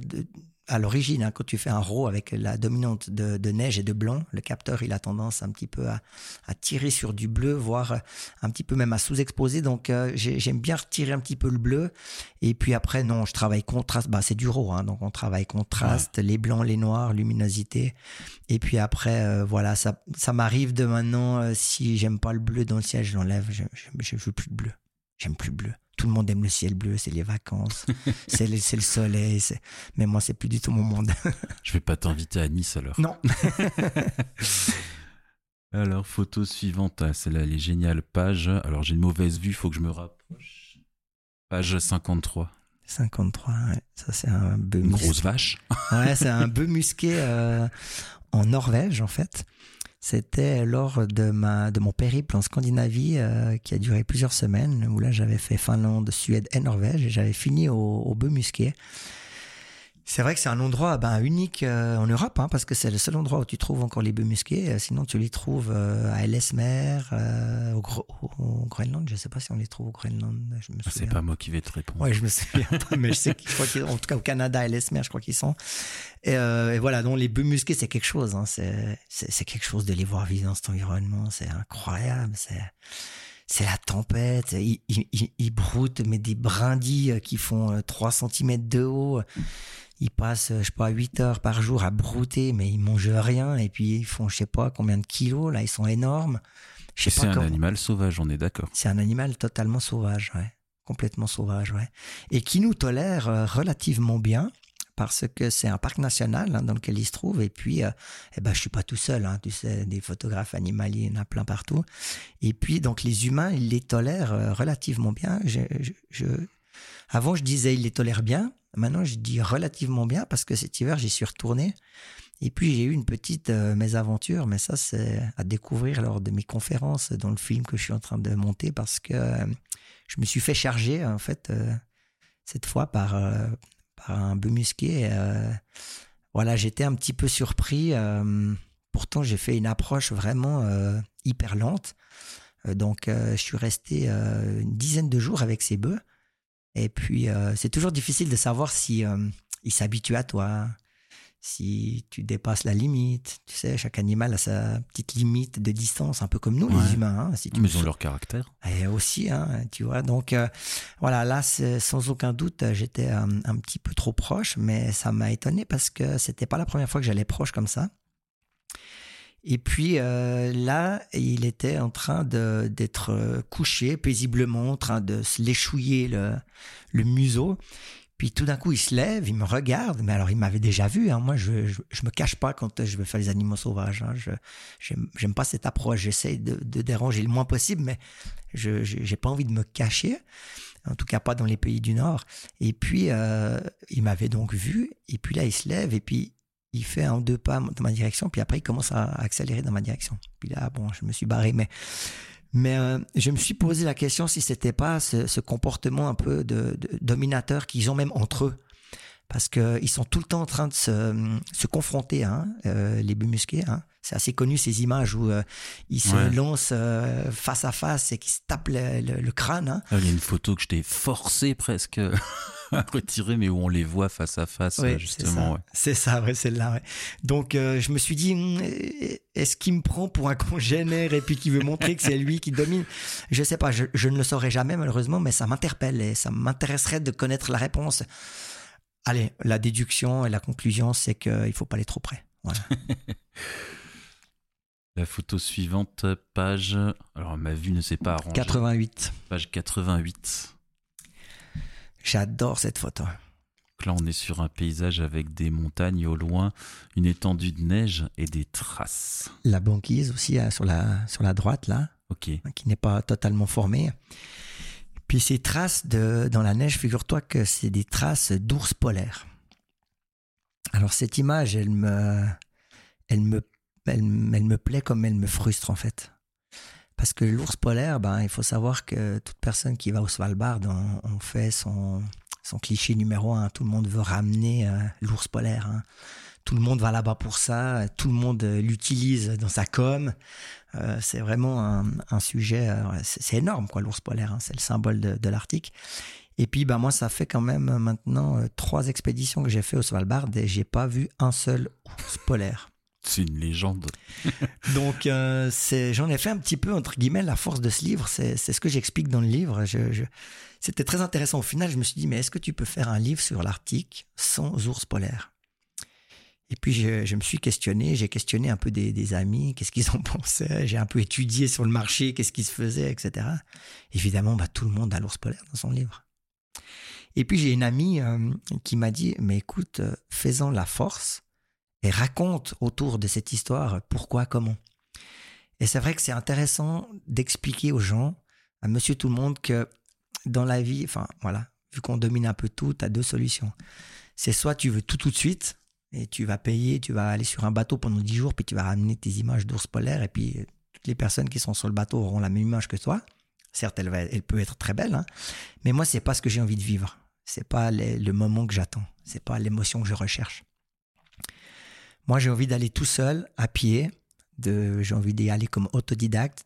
à l'origine, hein, quand tu fais un RAW avec la dominante de, de, neige et de blanc, le capteur il a tendance un petit peu à, à tirer sur du bleu, voire un petit peu même à sous-exposer. Donc euh, j'aime bien retirer un petit peu le bleu. Et puis après, non, je travaille contraste. Bah c'est du RAW, hein, donc on travaille contraste, ouais. les blancs, les noirs, luminosité. Et puis après, euh, voilà, ça, ça m'arrive de maintenant, euh, si j'aime pas le bleu dans le ciel, je l'enlève. Je, je, je veux plus de bleu. J'aime plus le bleu tout le monde aime le ciel bleu, c'est les vacances, c'est le, le, soleil, mais moi c'est plus du tout mon monde. Je vais pas t'inviter à Nice alors. Non. Alors, photo suivante, ah, celle-là, elle est géniale. Page. Alors, j'ai une mauvaise vue, faut que je me rapproche. Page 53. 53, ouais. ça c'est un bœuf Une grosse vache. ouais, c'est un bœuf musqué euh, en Norvège en fait. C'était lors de, ma, de mon périple en Scandinavie euh, qui a duré plusieurs semaines, où là j'avais fait Finlande, Suède et Norvège, et j'avais fini au, au bœuf musqué. C'est vrai que c'est un endroit ben, unique euh, en Europe, hein, parce que c'est le seul endroit où tu trouves encore les bœufs musqués. Euh, sinon, tu les trouves euh, à Ellesmer, au, au, Groenland. Je ne sais pas si on les trouve au Groenland. Je me ah, c'est pas moi qui vais te répondre. Oui, je me souviens pas, mais je sais qu'en tout cas au Canada, à Ellesmer, je crois qu'ils sont. Et, et, voilà, donc les bœufs musqués, c'est quelque chose. Hein, c'est quelque chose de les voir vivre dans cet environnement. C'est incroyable. C'est c'est la tempête. Ils, ils, ils, broutent, mais des brindilles qui font 3 cm de haut ils passent, je sais pas, 8 heures par jour à brouter, mais ils mangent rien, et puis ils font, je sais pas, combien de kilos, là, ils sont énormes. C'est un animal sauvage, on est d'accord. C'est un animal totalement sauvage, ouais. Complètement sauvage, ouais. Et qui nous tolère euh, relativement bien, parce que c'est un parc national hein, dans lequel il se trouve, et puis, euh, eh ben, je suis pas tout seul, hein, tu sais, des photographes animaliers, il y en a plein partout. Et puis, donc, les humains, ils les tolèrent euh, relativement bien. Je, je, avant, je disais, ils les tolèrent bien. Maintenant, je dis relativement bien parce que cet hiver, j'y suis retourné. Et puis, j'ai eu une petite euh, mésaventure, mais ça, c'est à découvrir lors de mes conférences dans le film que je suis en train de monter parce que euh, je me suis fait charger, en fait, euh, cette fois par, par un bœuf musqué. voilà, j'étais un petit peu surpris. pourtant, j'ai fait une approche vraiment hyper lente. donc, je suis resté une dizaine de jours avec ces bœufs. Et puis, euh, c'est toujours difficile de savoir si euh, il s'habitue à toi, si tu dépasses la limite. Tu sais, chaque animal a sa petite limite de distance, un peu comme nous, les humains. Hein, si Mais ils ont leur caractère. Et aussi, hein, tu vois. Donc, euh, voilà, là, sans aucun doute, j'étais un, petit peu trop proche, mais ça m'a étonné parce que c'était pas la première fois que j'allais proche comme ça. Et puis euh, là, il était en train d'être euh, couché paisiblement, en train de se léchouiller le, le museau. Puis tout d'un coup, il se lève, il me regarde. Mais alors, il m'avait déjà vu. Hein. Moi, je, je, me cache pas quand je veux faire les animaux sauvages. Hein. Je j'aime pas cette approche. J'essaie de, de, déranger le moins possible, mais je j'ai pas envie de me cacher. En tout cas, pas dans les pays du Nord. Et puis, euh, il m'avait donc vu. Et puis là, il se lève et puis il fait un ou deux pas dans ma direction, puis après il commence à accélérer dans ma direction. Puis là, bon, je me suis barré, mais mais euh, je me suis posé la question si c'était pas ce, comportement un peu de, dominateur qu'ils ont même entre eux, parce que ils sont tout le temps en train de se, se confronter, hein, euh, les bumusqués. Hein. C'est assez connu ces images où euh, ils se lancent face à face et qu'ils se tapent le, crâne. Hein. Il y a une photo que je t'ai forcé presque à retirer, mais où on les voit face à face, justement. C'est ça, ouais, celle-là. Ouais. Donc, euh, je me suis dit, hum, est-ce qu'il me prend pour un congénère et puis qu'il veut montrer que c'est lui qui domine? Je sais pas, je, ne le saurais jamais, malheureusement, mais ça m'interpelle et ça m'intéresserait de connaître la réponse. Allez, la déduction et la conclusion, c'est qu'il ne faut pas aller trop près. Voilà. La photo suivante, page. Alors, ma vue ne s'est pas arrangée. 88. Page 88. J'adore cette photo. là, on est sur un paysage avec des montagnes au loin, une étendue de neige et des traces. La banquise aussi hein, sur la, sur la droite, là. Ok. Qui n'est pas totalement formée. Puis ces traces de, dans la neige, figure-toi que c'est des traces d'ours polaires. Alors cette image, elle me, elle me, elle, me plaît comme elle me frustre en fait. Parce que l'ours polaire, ben, il faut savoir que toute personne qui va au Svalbard, on, fait son, son, cliché numéro un. Tout le monde veut ramener euh, l'ours polaire. Hein. Tout le monde va là-bas pour ça. Tout le monde euh, l'utilise dans sa com. Euh, c'est vraiment un, sujet. c'est énorme, quoi, l'ours polaire. Hein. C'est le symbole de, de l'Arctique. Et puis, ben, moi, ça fait quand même maintenant trois expéditions que j'ai fait au Svalbard et j'ai pas vu un seul ours polaire. C'est une légende. Donc, euh, j'en ai fait un petit peu, entre guillemets, la force de ce livre. C'est ce que j'explique dans le livre. C'était très intéressant. Au final, je me suis dit, mais est-ce que tu peux faire un livre sur l'Arctique sans ours polaires Et puis, je, me suis questionné. J'ai questionné un peu des, amis, qu'est-ce qu'ils en pensaient? J'ai un peu étudié sur le marché, qu'est-ce qui se faisait, etc. Évidemment, bah, tout le monde a l'ours polaire dans son livre. Et puis, j'ai une amie euh, qui m'a dit, mais écoute, euh, faisant la force et raconte autour de cette histoire pourquoi, comment. Et c'est vrai que c'est intéressant d'expliquer aux gens, à monsieur tout le monde, que dans la vie, enfin voilà, vu qu'on domine un peu tout, tu as deux solutions. C'est soit tu veux tout tout de suite, et tu vas payer, tu vas aller sur un bateau pendant 10 jours, puis tu vas ramener tes images d'ours polaires, et puis toutes les personnes qui sont sur le bateau auront la même image que toi. Certes, elle, va, elle peut être très belle, hein, mais moi, c'est pas ce que j'ai envie de vivre. C'est pas le moment que j'attends. C'est pas l'émotion que je recherche. Moi, j'ai envie d'aller tout seul, à pied. J'ai envie d'y aller comme autodidacte,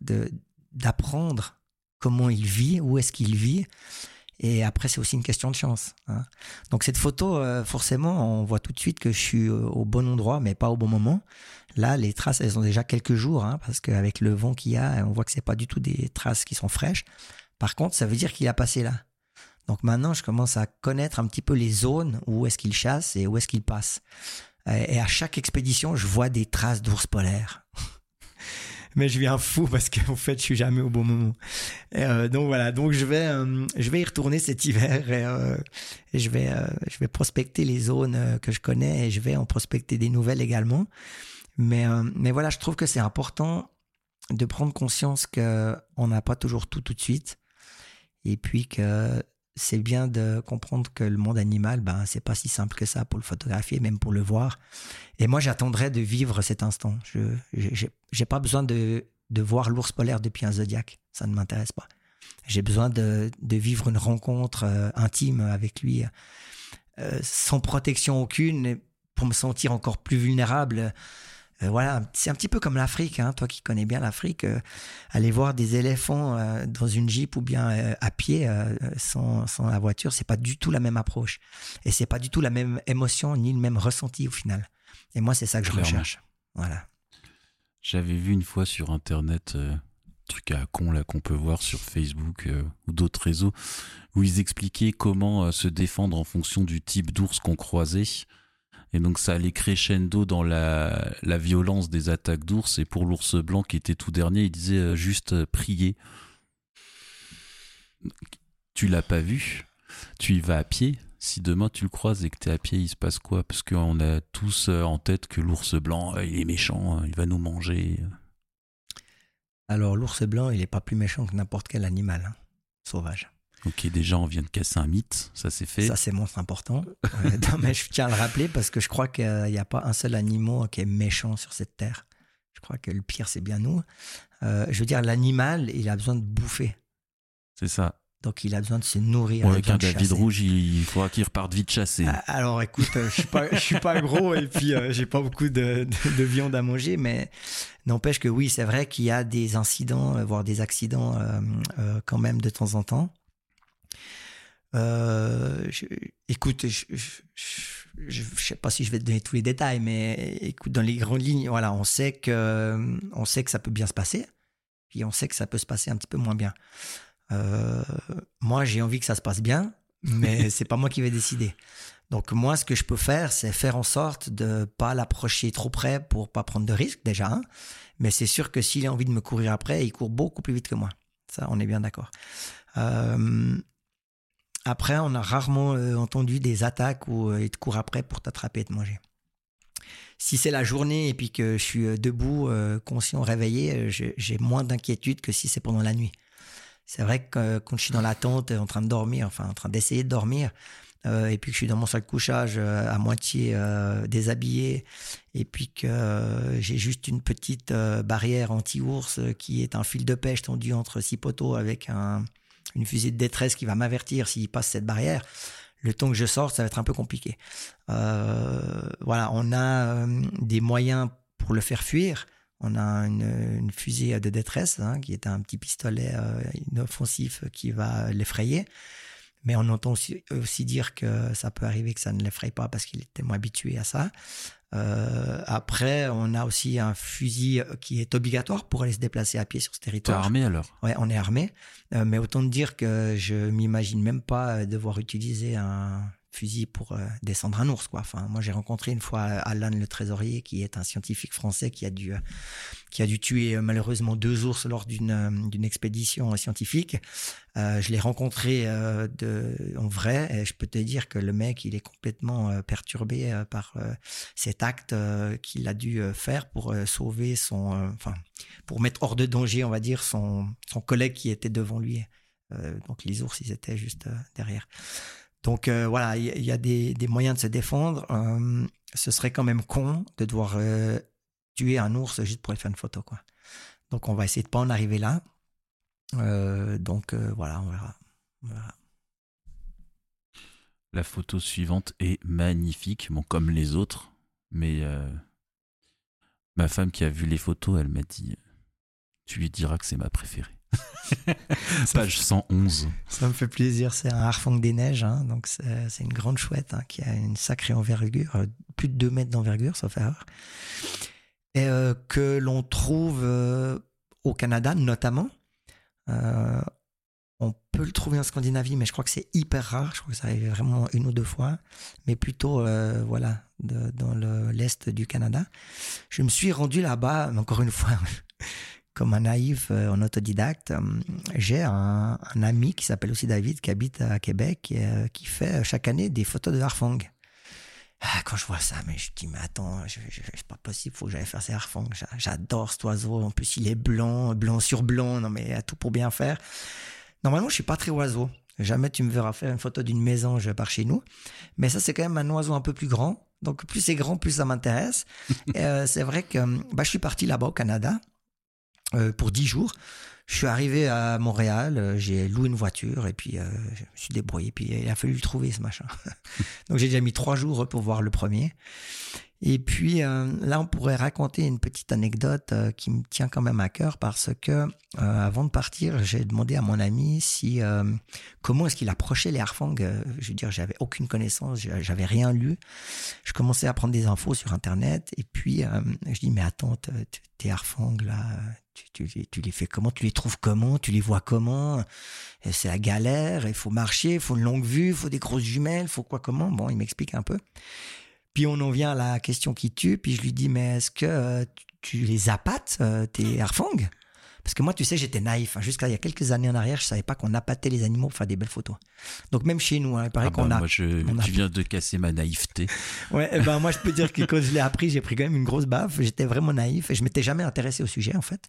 d'apprendre comment il vit, où est-ce qu'il vit. Et après, c'est aussi une question de chance. Hein. Donc cette photo, euh, forcément, on voit tout de suite que je suis euh, au bon endroit, mais pas au bon moment. Là, les traces, elles ont déjà quelques jours, hein, parce qu'avec le vent qu'il y a, on voit que c'est pas du tout des traces qui sont fraîches. Par contre, ça veut dire qu'il a passé là. Donc maintenant, je commence à connaître un petit peu les zones où est-ce qu'il chasse et où est-ce qu'il passe. Et à chaque expédition, je vois des traces d'ours polaires. mais je viens fou parce qu'en fait, je suis jamais au bon moment. Euh, donc voilà, donc je vais, euh, je vais y retourner cet hiver et, euh, je vais, je vais prospecter les zones que je connais et je vais en prospecter des nouvelles également. Mais, mais voilà, je trouve que c'est important de prendre conscience que on n'a pas toujours tout tout de suite et puis que c'est bien de comprendre que le monde animal, ben, c'est pas si simple que ça pour le photographier, même pour le voir. Et moi, j'attendrai de vivre cet instant. Je n'ai pas besoin de, de voir l'ours polaire depuis un zodiaque. Ça ne m'intéresse pas. J'ai besoin de, de, vivre une rencontre euh, intime avec lui, euh, sans protection aucune, pour me sentir encore plus vulnérable euh, voilà, c'est un petit peu comme l'Afrique, hein, toi qui connais bien l'Afrique, euh, aller voir des éléphants euh, dans une jeep ou bien à pied sans, sans, la voiture, c'est pas du tout la même approche et c'est pas du tout la même émotion ni le même ressenti au final. Et moi, c'est ça que je recherche. Voilà. J'avais vu une fois sur internet truc à con là qu'on peut voir sur Facebook ou d'autres réseaux où ils expliquaient comment se défendre en fonction du type d'ours qu'on croisait. Et donc ça allait crescendo dans la, violence des attaques d'ours. Et pour l'ours blanc qui était tout dernier, il disait euh, juste euh, prier. Tu l'as pas vu, tu y vas à pied. Si demain tu le croises et que tu es à pied, il se passe quoi? Parce qu'on a tous euh, en tête que l'ours blanc, il est méchant, il va nous manger. Alors l'ours blanc, il n'est pas plus méchant que n'importe quel animal hein, sauvage. Ok, déjà on vient de casser un mythe, ça c'est fait. Ça c'est moins important. mais je tiens à le rappeler parce que je crois qu'il n'y a pas un seul animal qui est méchant sur cette terre. Je crois que le pire c'est bien nous. Euh, je veux dire, l'animal, il a besoin de bouffer. C'est ça. Donc il a besoin de se nourrir. avec un David rouge, il faudra qu'il reparte vite chasser. Ah, alors écoute, euh, je suis pas, suis pas gros et puis euh, j'ai pas beaucoup de, viande à manger, mais n'empêche que oui, c'est vrai qu'il y a des incidents, voire des accidents quand même de temps en temps. Euh, écoute, je, je, sais pas si je vais te donner tous les détails, mais écoute, dans les grandes lignes, voilà, on sait que, on sait que ça peut bien se passer, puis on sait que ça peut se passer un petit peu moins bien. Euh, moi, j'ai envie que ça se passe bien, mais c'est pas moi qui vais décider. Donc moi, ce que je peux faire, c'est faire en sorte de pas l'approcher trop près pour pas prendre de risques déjà. Hein. Mais c'est sûr que s'il a envie de me courir après, il court beaucoup plus vite que moi. Ça, on est bien d'accord. Euh, après, on a rarement euh, entendu des attaques où euh, ils te courent après pour t'attraper et te manger. Si c'est la journée et puis que je suis euh, debout, conscient, réveillé, j'ai moins d'inquiétude que si c'est pendant la nuit. C'est vrai que quand je suis dans la tente, en train de dormir, enfin en train d'essayer de dormir, et puis que je suis dans mon sac de couchage à moitié déshabillé, et puis que j'ai juste une petite barrière anti-ours qui est un fil de pêche tendu entre six poteaux avec un, une fusée de détresse qui va m'avertir s'il passe cette barrière, le temps que je sorte, ça va être un peu compliqué. Euh, voilà, on a euh, des moyens pour le faire fuir. On a une, fusée de détresse hein, qui est un petit pistolet euh, inoffensif qui va l'effrayer. Mais on entend aussi, dire que ça peut arriver que ça ne l'effraie pas parce qu'il est tellement habitué à ça. Euh, après, on a aussi un fusil qui est obligatoire pour aller se déplacer à pied sur ce territoire. T'es armé alors? Ouais, on est armé. Euh, mais autant dire que je m'imagine même pas devoir utiliser un fusil pour euh, descendre un ours, quoi. Enfin, moi, j'ai rencontré une fois Alan le trésorier, qui est un scientifique français qui a dû, qui a dû tuer malheureusement deux ours lors d'une d'une expédition scientifique. je l'ai rencontré en vrai, et je peux te dire que le mec, il est complètement perturbé par cet acte qu'il a dû faire pour sauver son, enfin, pour mettre hors de danger, on va dire, son, son collègue qui était devant lui. Euh, donc les ours, ils étaient juste euh, derrière. Donc euh, voilà, il y, a des, moyens de se défendre. ce serait quand même con de devoir tuer un ours juste pour aller faire une photo. Donc on va essayer de pas en arriver là. donc voilà, on verra. La photo suivante est magnifique, comme les autres, mais ma femme qui a vu les photos, elle m'a dit, tu lui diras que c'est ma préférée. Page 111. Ça me fait plaisir. C'est un Harfang des Neiges. Hein. donc, c'est une grande chouette hein, qui a une sacrée envergure, euh, plus de 2 mètres d'envergure, sauf erreur. Et euh, que l'on trouve euh, au Canada, notamment. on peut le trouver en Scandinavie, mais je crois que c'est hyper rare. Je crois que ça arrive vraiment une ou deux fois. Mais plutôt, voilà, dans l'est du Canada. Je me suis rendu là-bas, encore une fois comme un naïf euh, en autodidacte, euh, j'ai un, ami qui s'appelle aussi David, qui habite à Québec, et, euh, qui fait chaque année des photos de Harfang. Ah, quand je vois ça, mais je dis, mais attends, c'est pas possible, faut que j'aille faire ces Harfang. J'adore cet oiseau. En plus, il est blanc, blanc sur blanc. Non, mais il a tout pour bien faire. Normalement, je suis pas très oiseau. Jamais tu me verras faire une photo d'une mésange par chez nous. Mais ça, c'est quand même un oiseau un peu plus grand. Donc, plus c'est grand, plus ça m'intéresse. c'est vrai que bah, je suis parti là-bas au Canada. Euh, pour dix jours. Je suis arrivé à Montréal, euh, j'ai loué une voiture et puis euh, je me suis débrouillé. Puis il a fallu le trouver ce machin. Donc j'ai déjà mis trois jours pour voir le premier. Et puis euh, là, on pourrait raconter une petite anecdote euh, qui me tient quand même à cœur parce que euh, avant de partir, j'ai demandé à mon ami si comment est-ce qu'il approchait les harfangs. je veux dire, j'avais aucune connaissance, j'avais rien lu. Je commençais à prendre des infos sur internet et puis je dis mais attends, tes harfangs là, tu, tu, les fais comment? Tu les trouves comment? Tu les vois comment? C'est la galère, il faut marcher, il faut une longue vue, il faut des grosses jumelles, il faut quoi comment? Bon, il m'explique un peu. Puis on en vient à la question qui tue, puis je lui dis, mais est-ce que euh, tu les appâtes, euh, tes harfangs Parce que moi, tu sais, j'étais naïf. Hein. Jusqu'à il y a quelques années en arrière, je savais pas qu'on appâtait les animaux pour faire des belles photos. Donc même chez nous, hein, il paraît ah qu'on bah, a... Moi, je, tu viens de casser ma naïveté. ouais, eh ben moi, je peux dire que quand je l'ai appris, j'ai pris quand même une grosse baffe. J'étais vraiment naïf et je m'étais jamais intéressé au sujet, en fait.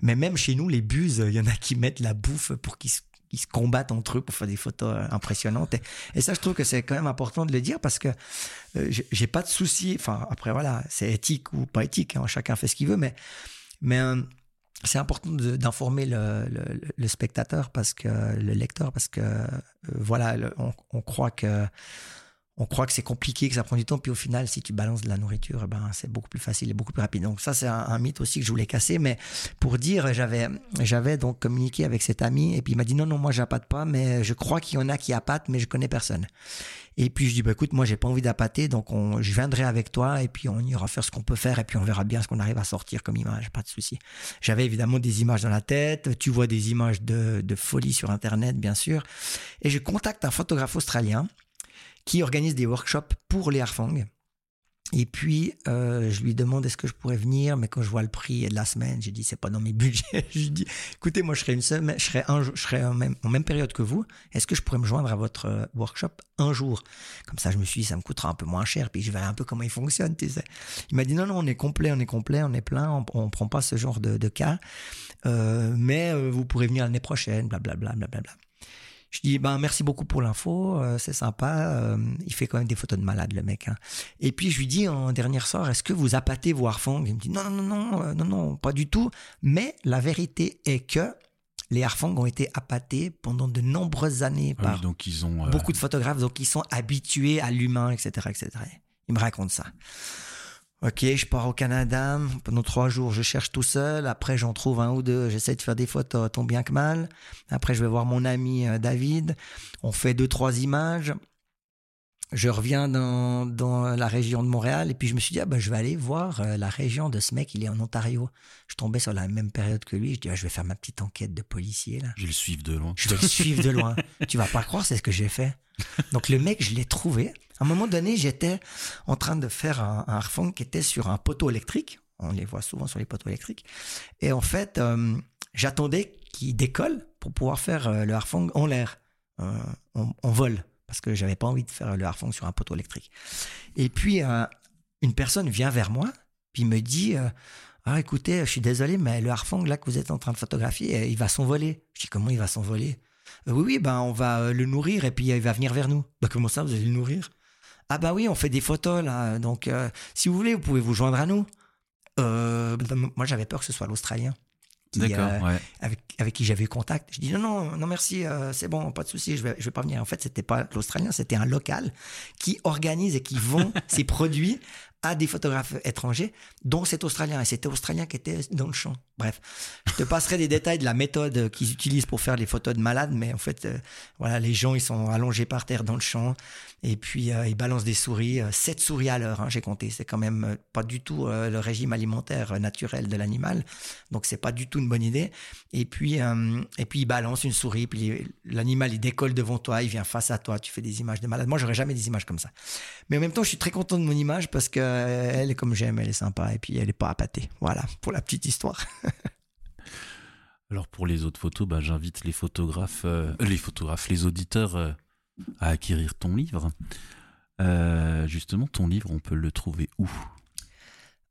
Mais même chez nous, les buses, il y en a qui mettent la bouffe pour qu'ils ils se combattent entre eux pour faire des photos euh, impressionnantes. Et, ça, je trouve que c'est quand même important de le dire parce que euh, j'ai pas de souci. Enfin, après, voilà, c'est éthique ou pas éthique, hein, chacun fait ce qu'il veut, mais, euh, c'est important d'informer le, spectateur parce que le lecteur parce que voilà, on, croit que on croit que c'est compliqué, que ça prend du temps, puis au final, si tu balances de la nourriture, eh ben, c'est beaucoup plus facile et beaucoup plus rapide. Donc ça, c'est un, mythe aussi que je voulais casser, mais pour dire, j'avais, j'avais donc communiqué avec cet ami, et puis il m'a dit non, non, moi, j'appâte pas, mais je crois qu'il y en a qui appâtent, mais je connais personne. Et puis je dis, bah, écoute, moi, j'ai pas envie d'appâter, donc on, je viendrai avec toi, et puis on ira faire ce qu'on peut faire, et puis on verra bien ce qu'on arrive à sortir comme image, pas de souci. J'avais évidemment des images dans la tête, tu vois des images de, de folie sur Internet, bien sûr, et je contacte un photographe australien, qui organise des workshops pour les harfangs. Et puis, euh, je lui demande est-ce que je pourrais venir, mais quand je vois le prix de la semaine, j'ai dit c'est pas dans mes budgets. je lui dis écoutez, moi je serai une semaine, je un, je en même, période que vous. Est-ce que je pourrais me joindre à votre euh, workshop un jour? Comme ça, je me suis dit ça me coûtera un peu moins cher, puis je verrai un peu comment il fonctionne. Tu sais. Il m'a dit non non, on est complet, on est complet, on est plein, on, on prend pas ce genre de, cas, euh, mais vous pourrez venir l'année prochaine, blablabla, blablabla. Bla, bla, bla. Je dis, ben, merci beaucoup pour l'info, euh, c'est sympa. Euh, il fait quand même des photos de malade, le mec. Hein. Et puis, je lui dis en dernière soir, est-ce que vous appâtez vos harfangs Il me dit, non, non, non, non, euh, non, non, pas du tout. Mais la vérité est que les harfangs ont été appâtés pendant de nombreuses années ah par donc ils ont, beaucoup de photographes, donc ils sont habitués à l'humain, etc., etc. Il me raconte ça. Ok, je pars au Canada. Pendant trois jours, je cherche tout seul. Après, j'en trouve un ou deux. J'essaie de faire des photos tant bien que mal. Après, je vais voir mon ami euh, David. On fait deux, trois images. je reviens dans, dans, la région de Montréal et puis je me suis dit, ah ben, je vais aller voir euh, la région de ce mec, il est en Ontario. Je tombais sur la même période que lui, je dis, ah, je vais faire ma petite enquête de policier là. Je vais le suivre de loin. Je vais le suivre de loin. tu vas pas croire, c'est ce que j'ai fait. Donc le mec, je l'ai trouvé. À un moment donné, j'étais en train de faire un, un qui était sur un poteau électrique. On les voit souvent sur les poteaux électriques. Et en fait, euh, j'attendais qu'il décolle pour pouvoir faire euh, le harfang en l'air, en, en vol parce que j'avais pas envie de faire le harfang sur un poteau électrique. Et puis, euh, une personne vient vers moi, puis me dit euh, Ah, écoutez, je suis désolé, mais le harfang là que vous êtes en train de photographier, euh, il va s'envoler. Je dis Comment il va s'envoler? Oui, oui, ben, on va le nourrir et puis il va venir vers nous. Ben, comment ça, vous allez le nourrir? Ah, bah oui, on fait des photos là. Donc, si vous voulez, vous pouvez vous joindre à nous. moi, j'avais peur que ce soit l'Australien. Euh, avec, avec qui j'avais eu contact. Je dis non, non, non, merci, euh, c'est bon, pas de souci, je vais, je vais pas venir. En fait, c'était pas l'Australien, c'était un local qui organise et qui vend ses produits à des photographes étrangers, dont cet Australien. Et c'était Australien qui était dans le champ. Bref, je te passerai des détails de la méthode qu'ils utilisent pour faire les photos de malades, mais en fait, euh, voilà, les gens, ils sont allongés par terre dans le champ, et puis euh, ils balancent des souris, euh, sept souris à l'heure, hein, j'ai compté. C'est quand même pas du tout le régime alimentaire naturel de l'animal, donc c'est pas du tout une bonne idée. Et puis, et puis ils balancent une souris, puis l'animal, il décolle devant toi, il vient face à toi, tu fais des images de malades. Moi, j'aurais jamais des images comme ça. Mais en même temps, je suis très content de mon image parce que elle est comme j'aime, elle est sympa, et puis elle est pas appâtée. Voilà, pour la petite histoire. Alors pour les autres photos, bah, j'invite les photographes, euh, les photographes, les auditeurs euh, à acquérir ton livre. Euh, justement, ton livre, on peut le trouver où?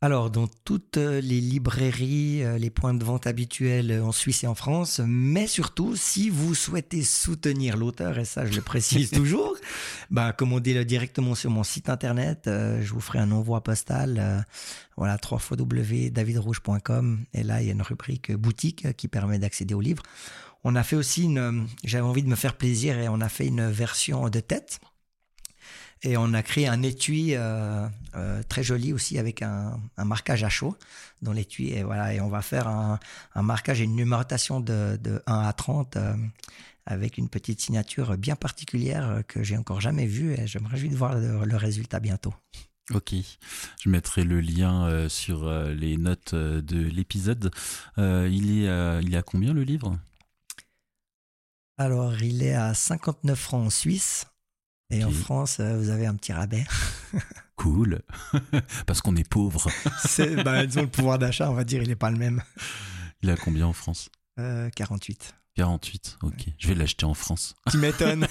Alors, dans toutes les librairies, les points de vente habituels en Suisse et en France, mais surtout, si vous souhaitez soutenir l'auteur, et ça je le précise toujours, bah, commandez-le directement sur mon site internet. je vous ferai un envoi postal voilà, www.davidrouge.com. Et là, il y a une rubrique boutique qui permet d'accéder au livre. On a fait aussi une, j'avais envie de me faire plaisir et on a fait une version de tête. Et on a créé un étui euh, euh, très joli aussi avec un, marquage à chaud dans l'étui. Et voilà, on va faire un, marquage et une numérotation de, 1 à 30 euh, avec une petite signature bien particulière que j'ai encore jamais vue et je me réjouis de voir le résultat bientôt. Ok, je mettrai le lien euh, sur euh, les notes euh, de l'épisode. il, est, il combien le livre? Alors, il est à 59 francs en Suisse. Et en France, vous avez un petit rabais. cool, parce qu'on est pauvre. C'est, bah, disons, le pouvoir d'achat, on va dire, il n'est pas le même. Il est à combien en France? 48. 48, ok. Je vais l'acheter en France. Tu m'étonnes.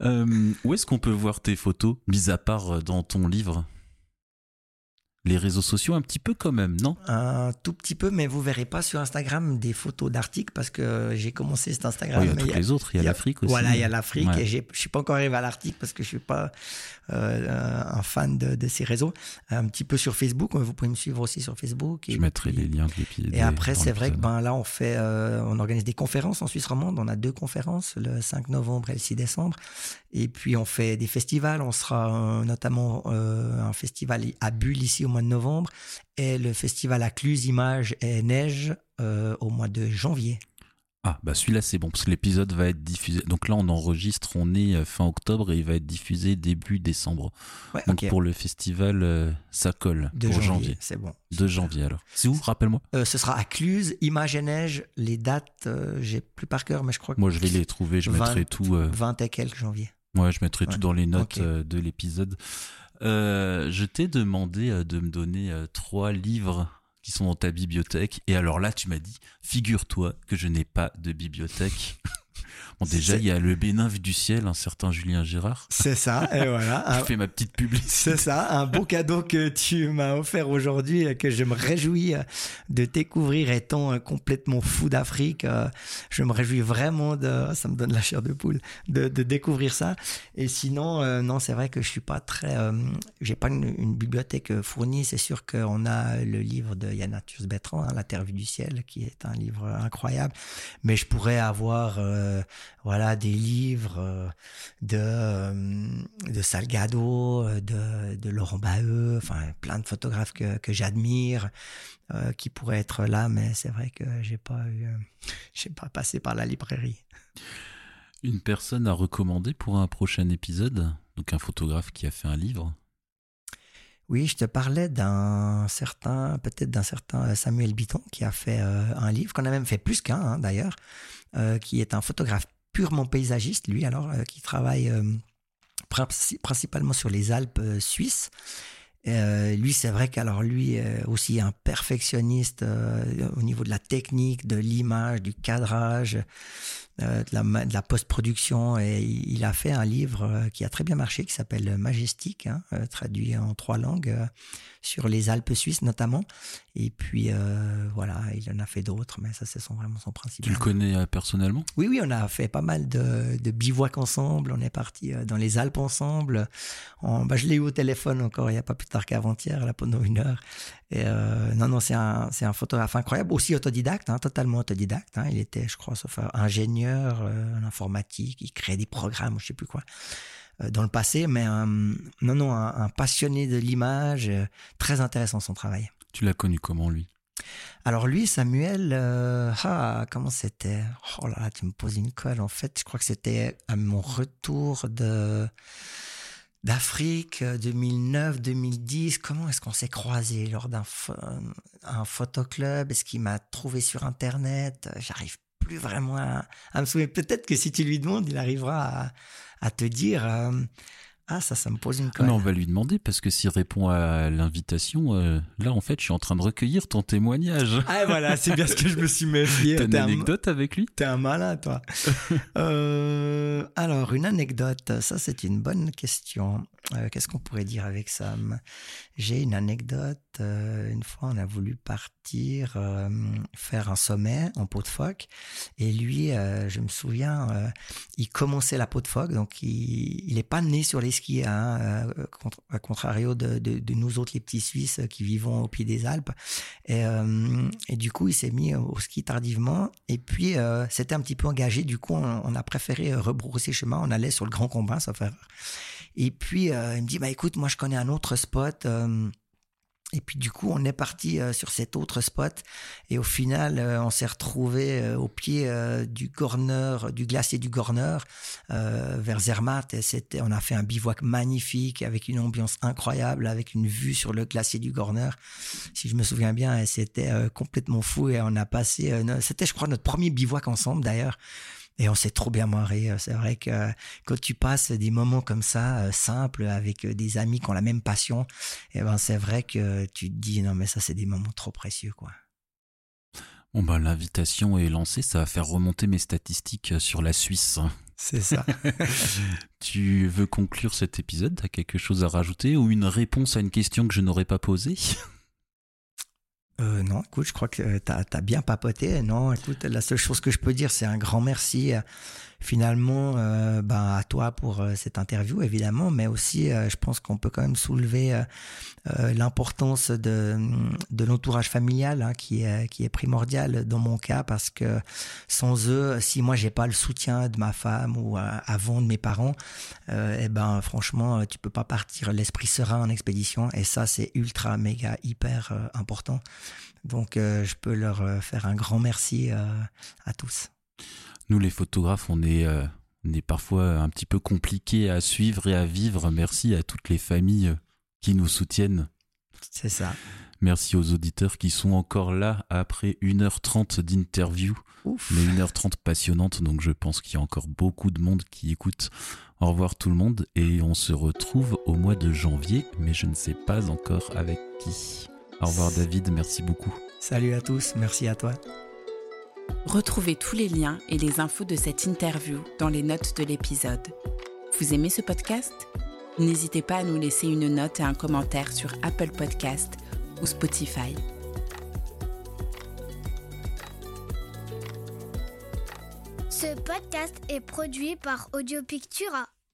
Euh, où est-ce qu'on peut voir tes photos, mis à part euh, dans ton livre? Les réseaux sociaux un petit peu quand même, non? Un tout petit peu, mais vous verrez pas sur Instagram des photos d'articles parce que j'ai commencé cet Instagram. il y a tous les autres, il y a, l'Afrique aussi. Voilà, il y a l'Afrique et je suis pas encore arrivé à l'article parce que je suis pas euh, un fan de, ces réseaux. Un petit peu sur Facebook, vous pouvez me suivre aussi sur Facebook. je mettrai les liens de. Et après, c'est vrai que ben là, on fait, euh, on organise des conférences en Suisse romande. On a deux conférences, le 5 novembre et le 6 décembre. Et puis on fait des festivals. On sera euh, notamment un festival à Bulle ici au mois de novembre et le festival à Cluse Images et Neige au mois de janvier. Ah, bah celui-là c'est bon, parce que l'épisode va être diffusé. Donc là on enregistre, on est euh, fin octobre et il va être diffusé début décembre. Donc pour le festival, euh, ça colle. De pour janvier, c'est bon. De janvier alors. C'est où, rappelle-moi? Euh, Ce sera à Cluse, Image et Neige. Les dates, j'ai plus par cœur, mais je crois que. Moi je vais les trouver, je mettrai tout. 20 et quelques janvier. Ouais, je mettrai tout dans les notes de l'épisode. je t'ai demandé de me donner trois livres qui sont dans ta bibliothèque. Et alors là, tu m'as dit, figure-toi que je n'ai pas de bibliothèque. Bon, déjà, il y a le Bénin vu du ciel, un certain Julien Girard. C'est ça, et voilà. je fais ma petite publicité. C'est ça, un beau cadeau que tu m'as offert aujourd'hui, et que je me réjouis de découvrir étant complètement fou d'Afrique. Je me réjouis vraiment de, ça me donne la chair de poule, de, de découvrir ça. Et sinon, euh, non, c'est vrai que je suis pas très, euh, j'ai pas une, bibliothèque fournie. C'est sûr qu'on a le livre de Yannatius Bertrand, hein, La Terre vue du ciel, qui est un livre incroyable. Mais je pourrais avoir, euh, voilà, des livres euh, de, euh, de Salgado, euh, de, de Laurent Baheux, enfin plein de photographes que, que j'admire, qui pourraient être là, mais c'est vrai que j'ai pas eu, j'ai pas passé par la librairie. Une personne à recommander pour un prochain épisode? Donc un photographe qui a fait un livre? Oui, je te parlais d'un certain, peut-être d'un certain Samuel Bitton qui a fait un livre, qu'on a même fait plus qu'un hein, d'ailleurs, qui est un photographe purement paysagiste, lui alors, qui travaille principalement sur les Alpes suisses. Euh, lui, c'est vrai qu'alors lui euh, aussi un perfectionniste euh, au niveau de la technique, de l'image, du cadrage, de la, de la post-production. Et il a fait un livre qui a très bien marché, qui s'appelle Majestic, hein, traduit en trois langues, sur les Alpes suisses notamment. Et puis voilà, il en a fait d'autres, mais ça c'est son, vraiment son principal. Tu le connais personnellement? Oui, oui, on a fait pas mal de, de bivouacs ensemble. On est parti dans les Alpes ensemble. bah, je l'ai eu au téléphone encore il n'y a pas plus tard qu'avant-hier, là, pendant une heure. Et euh, non, non, c'est un, c'est un photographe incroyable, aussi autodidacte, hein, totalement autodidacte. Hein. Il était, je crois, sauf ingénieur euh, en informatique, il créait des programmes, je sais plus quoi, euh, dans le passé. Mais non, non, un, passionné de l'image, très intéressant son travail. Tu l'as connu comment, lui? Alors lui, Samuel, ah, comment c'était? Oh là là, tu me poses une colle. En fait, je crois que c'était à mon retour de d'Afrique 2009-2010. Euh, Comment est-ce qu'on s'est croisés lors d'un un photoclub? Est-ce qu'il m'a trouvé sur Internet? J'arrive plus vraiment à, me souvenir. Peut-être que si tu lui demandes, il arrivera à, te dire. Euh, ah, ça, ça me pose une colle. on va lui demander parce que s'il répond à l'invitation, euh, là, en fait, je suis en train de recueillir ton témoignage. Ah, voilà, c'est bien ce que je me suis méfié. T'as une anecdote avec lui? T'es un malin, toi. Euh, alors, une anecdote, ça, c'est une bonne question. Euh, qu'est-ce qu'on pourrait dire avec ça? J'ai une anecdote. une fois, on a voulu partir faire un sommet en peau de phoque. Et lui, je me souviens, il commençait la peau de phoque, donc il n'est pas né sur les ski, hein, euh, à contrario de, nous autres, les petits Suisses qui vivons au pied des Alpes. Et, euh, du coup, il s'est mis au ski tardivement. Et puis, euh, c'était un petit peu engagé. Du coup, on, a préféré rebrousser chemin. On allait sur le Grand Combin, ça fait. Et puis, il me dit, bah écoute, moi, je connais un autre spot. Et puis du coup, on est parti euh, sur cet autre spot et au final, euh, on s'est retrouvé euh, au pied du Gorner, du glacier du Gorner, vers Zermatt. Et c'était, on a fait un bivouac magnifique avec une ambiance incroyable, avec une vue sur le glacier du Gorner. Si je me souviens bien, c'était complètement fou et on a passé. c'était, je crois, notre premier bivouac ensemble d'ailleurs. Et on s'est trop bien marré. C'est vrai que quand tu passes des moments comme ça, euh, simples, avec euh, des amis qui ont la même passion, et eh ben c'est vrai que tu te dis non mais ça c'est des moments trop précieux quoi. Bon ben l'invitation est lancée, ça va faire remonter mes statistiques euh, sur la Suisse. C'est ça. tu veux conclure cet épisode? T'as quelque chose à rajouter ou une réponse à une question que je n'aurais pas posée? Euh, non, écoute, je crois que tu as, bien papoté. Non, écoute, la seule chose que je peux dire, c'est un grand merci finalement euh, ben, à toi pour euh, cette interview évidemment mais aussi euh, je pense qu'on peut quand même soulever l'importance de, de l'entourage familial hein, qui est qui est primordial dans mon cas parce que sans eux si moi j'ai pas le soutien de ma femme ou avant de mes parents eh ben franchement tu peux pas partir l'esprit serein en expédition et ça c'est ultra méga hyper important. Donc je peux leur faire un grand merci à tous nous, les photographes, on est, euh, on est parfois un petit peu compliqués à suivre et à vivre. Merci à toutes les familles qui nous soutiennent. C'est ça. Merci aux auditeurs qui sont encore là après 1h30 d'interview. Mais 1h30 passionnante, donc je pense qu'il y a encore beaucoup de monde qui écoute. Au revoir tout le monde et on se retrouve au mois de janvier, mais je ne sais pas encore avec qui. Au revoir David, merci beaucoup. Salut à tous, merci à toi. Retrouvez tous les liens et les infos de cette interview dans les notes de l'épisode. Vous aimez ce podcast? N'hésitez pas à nous laisser une note et un commentaire sur Apple Podcast ou Spotify. Ce podcast est produit par Audio Pictura.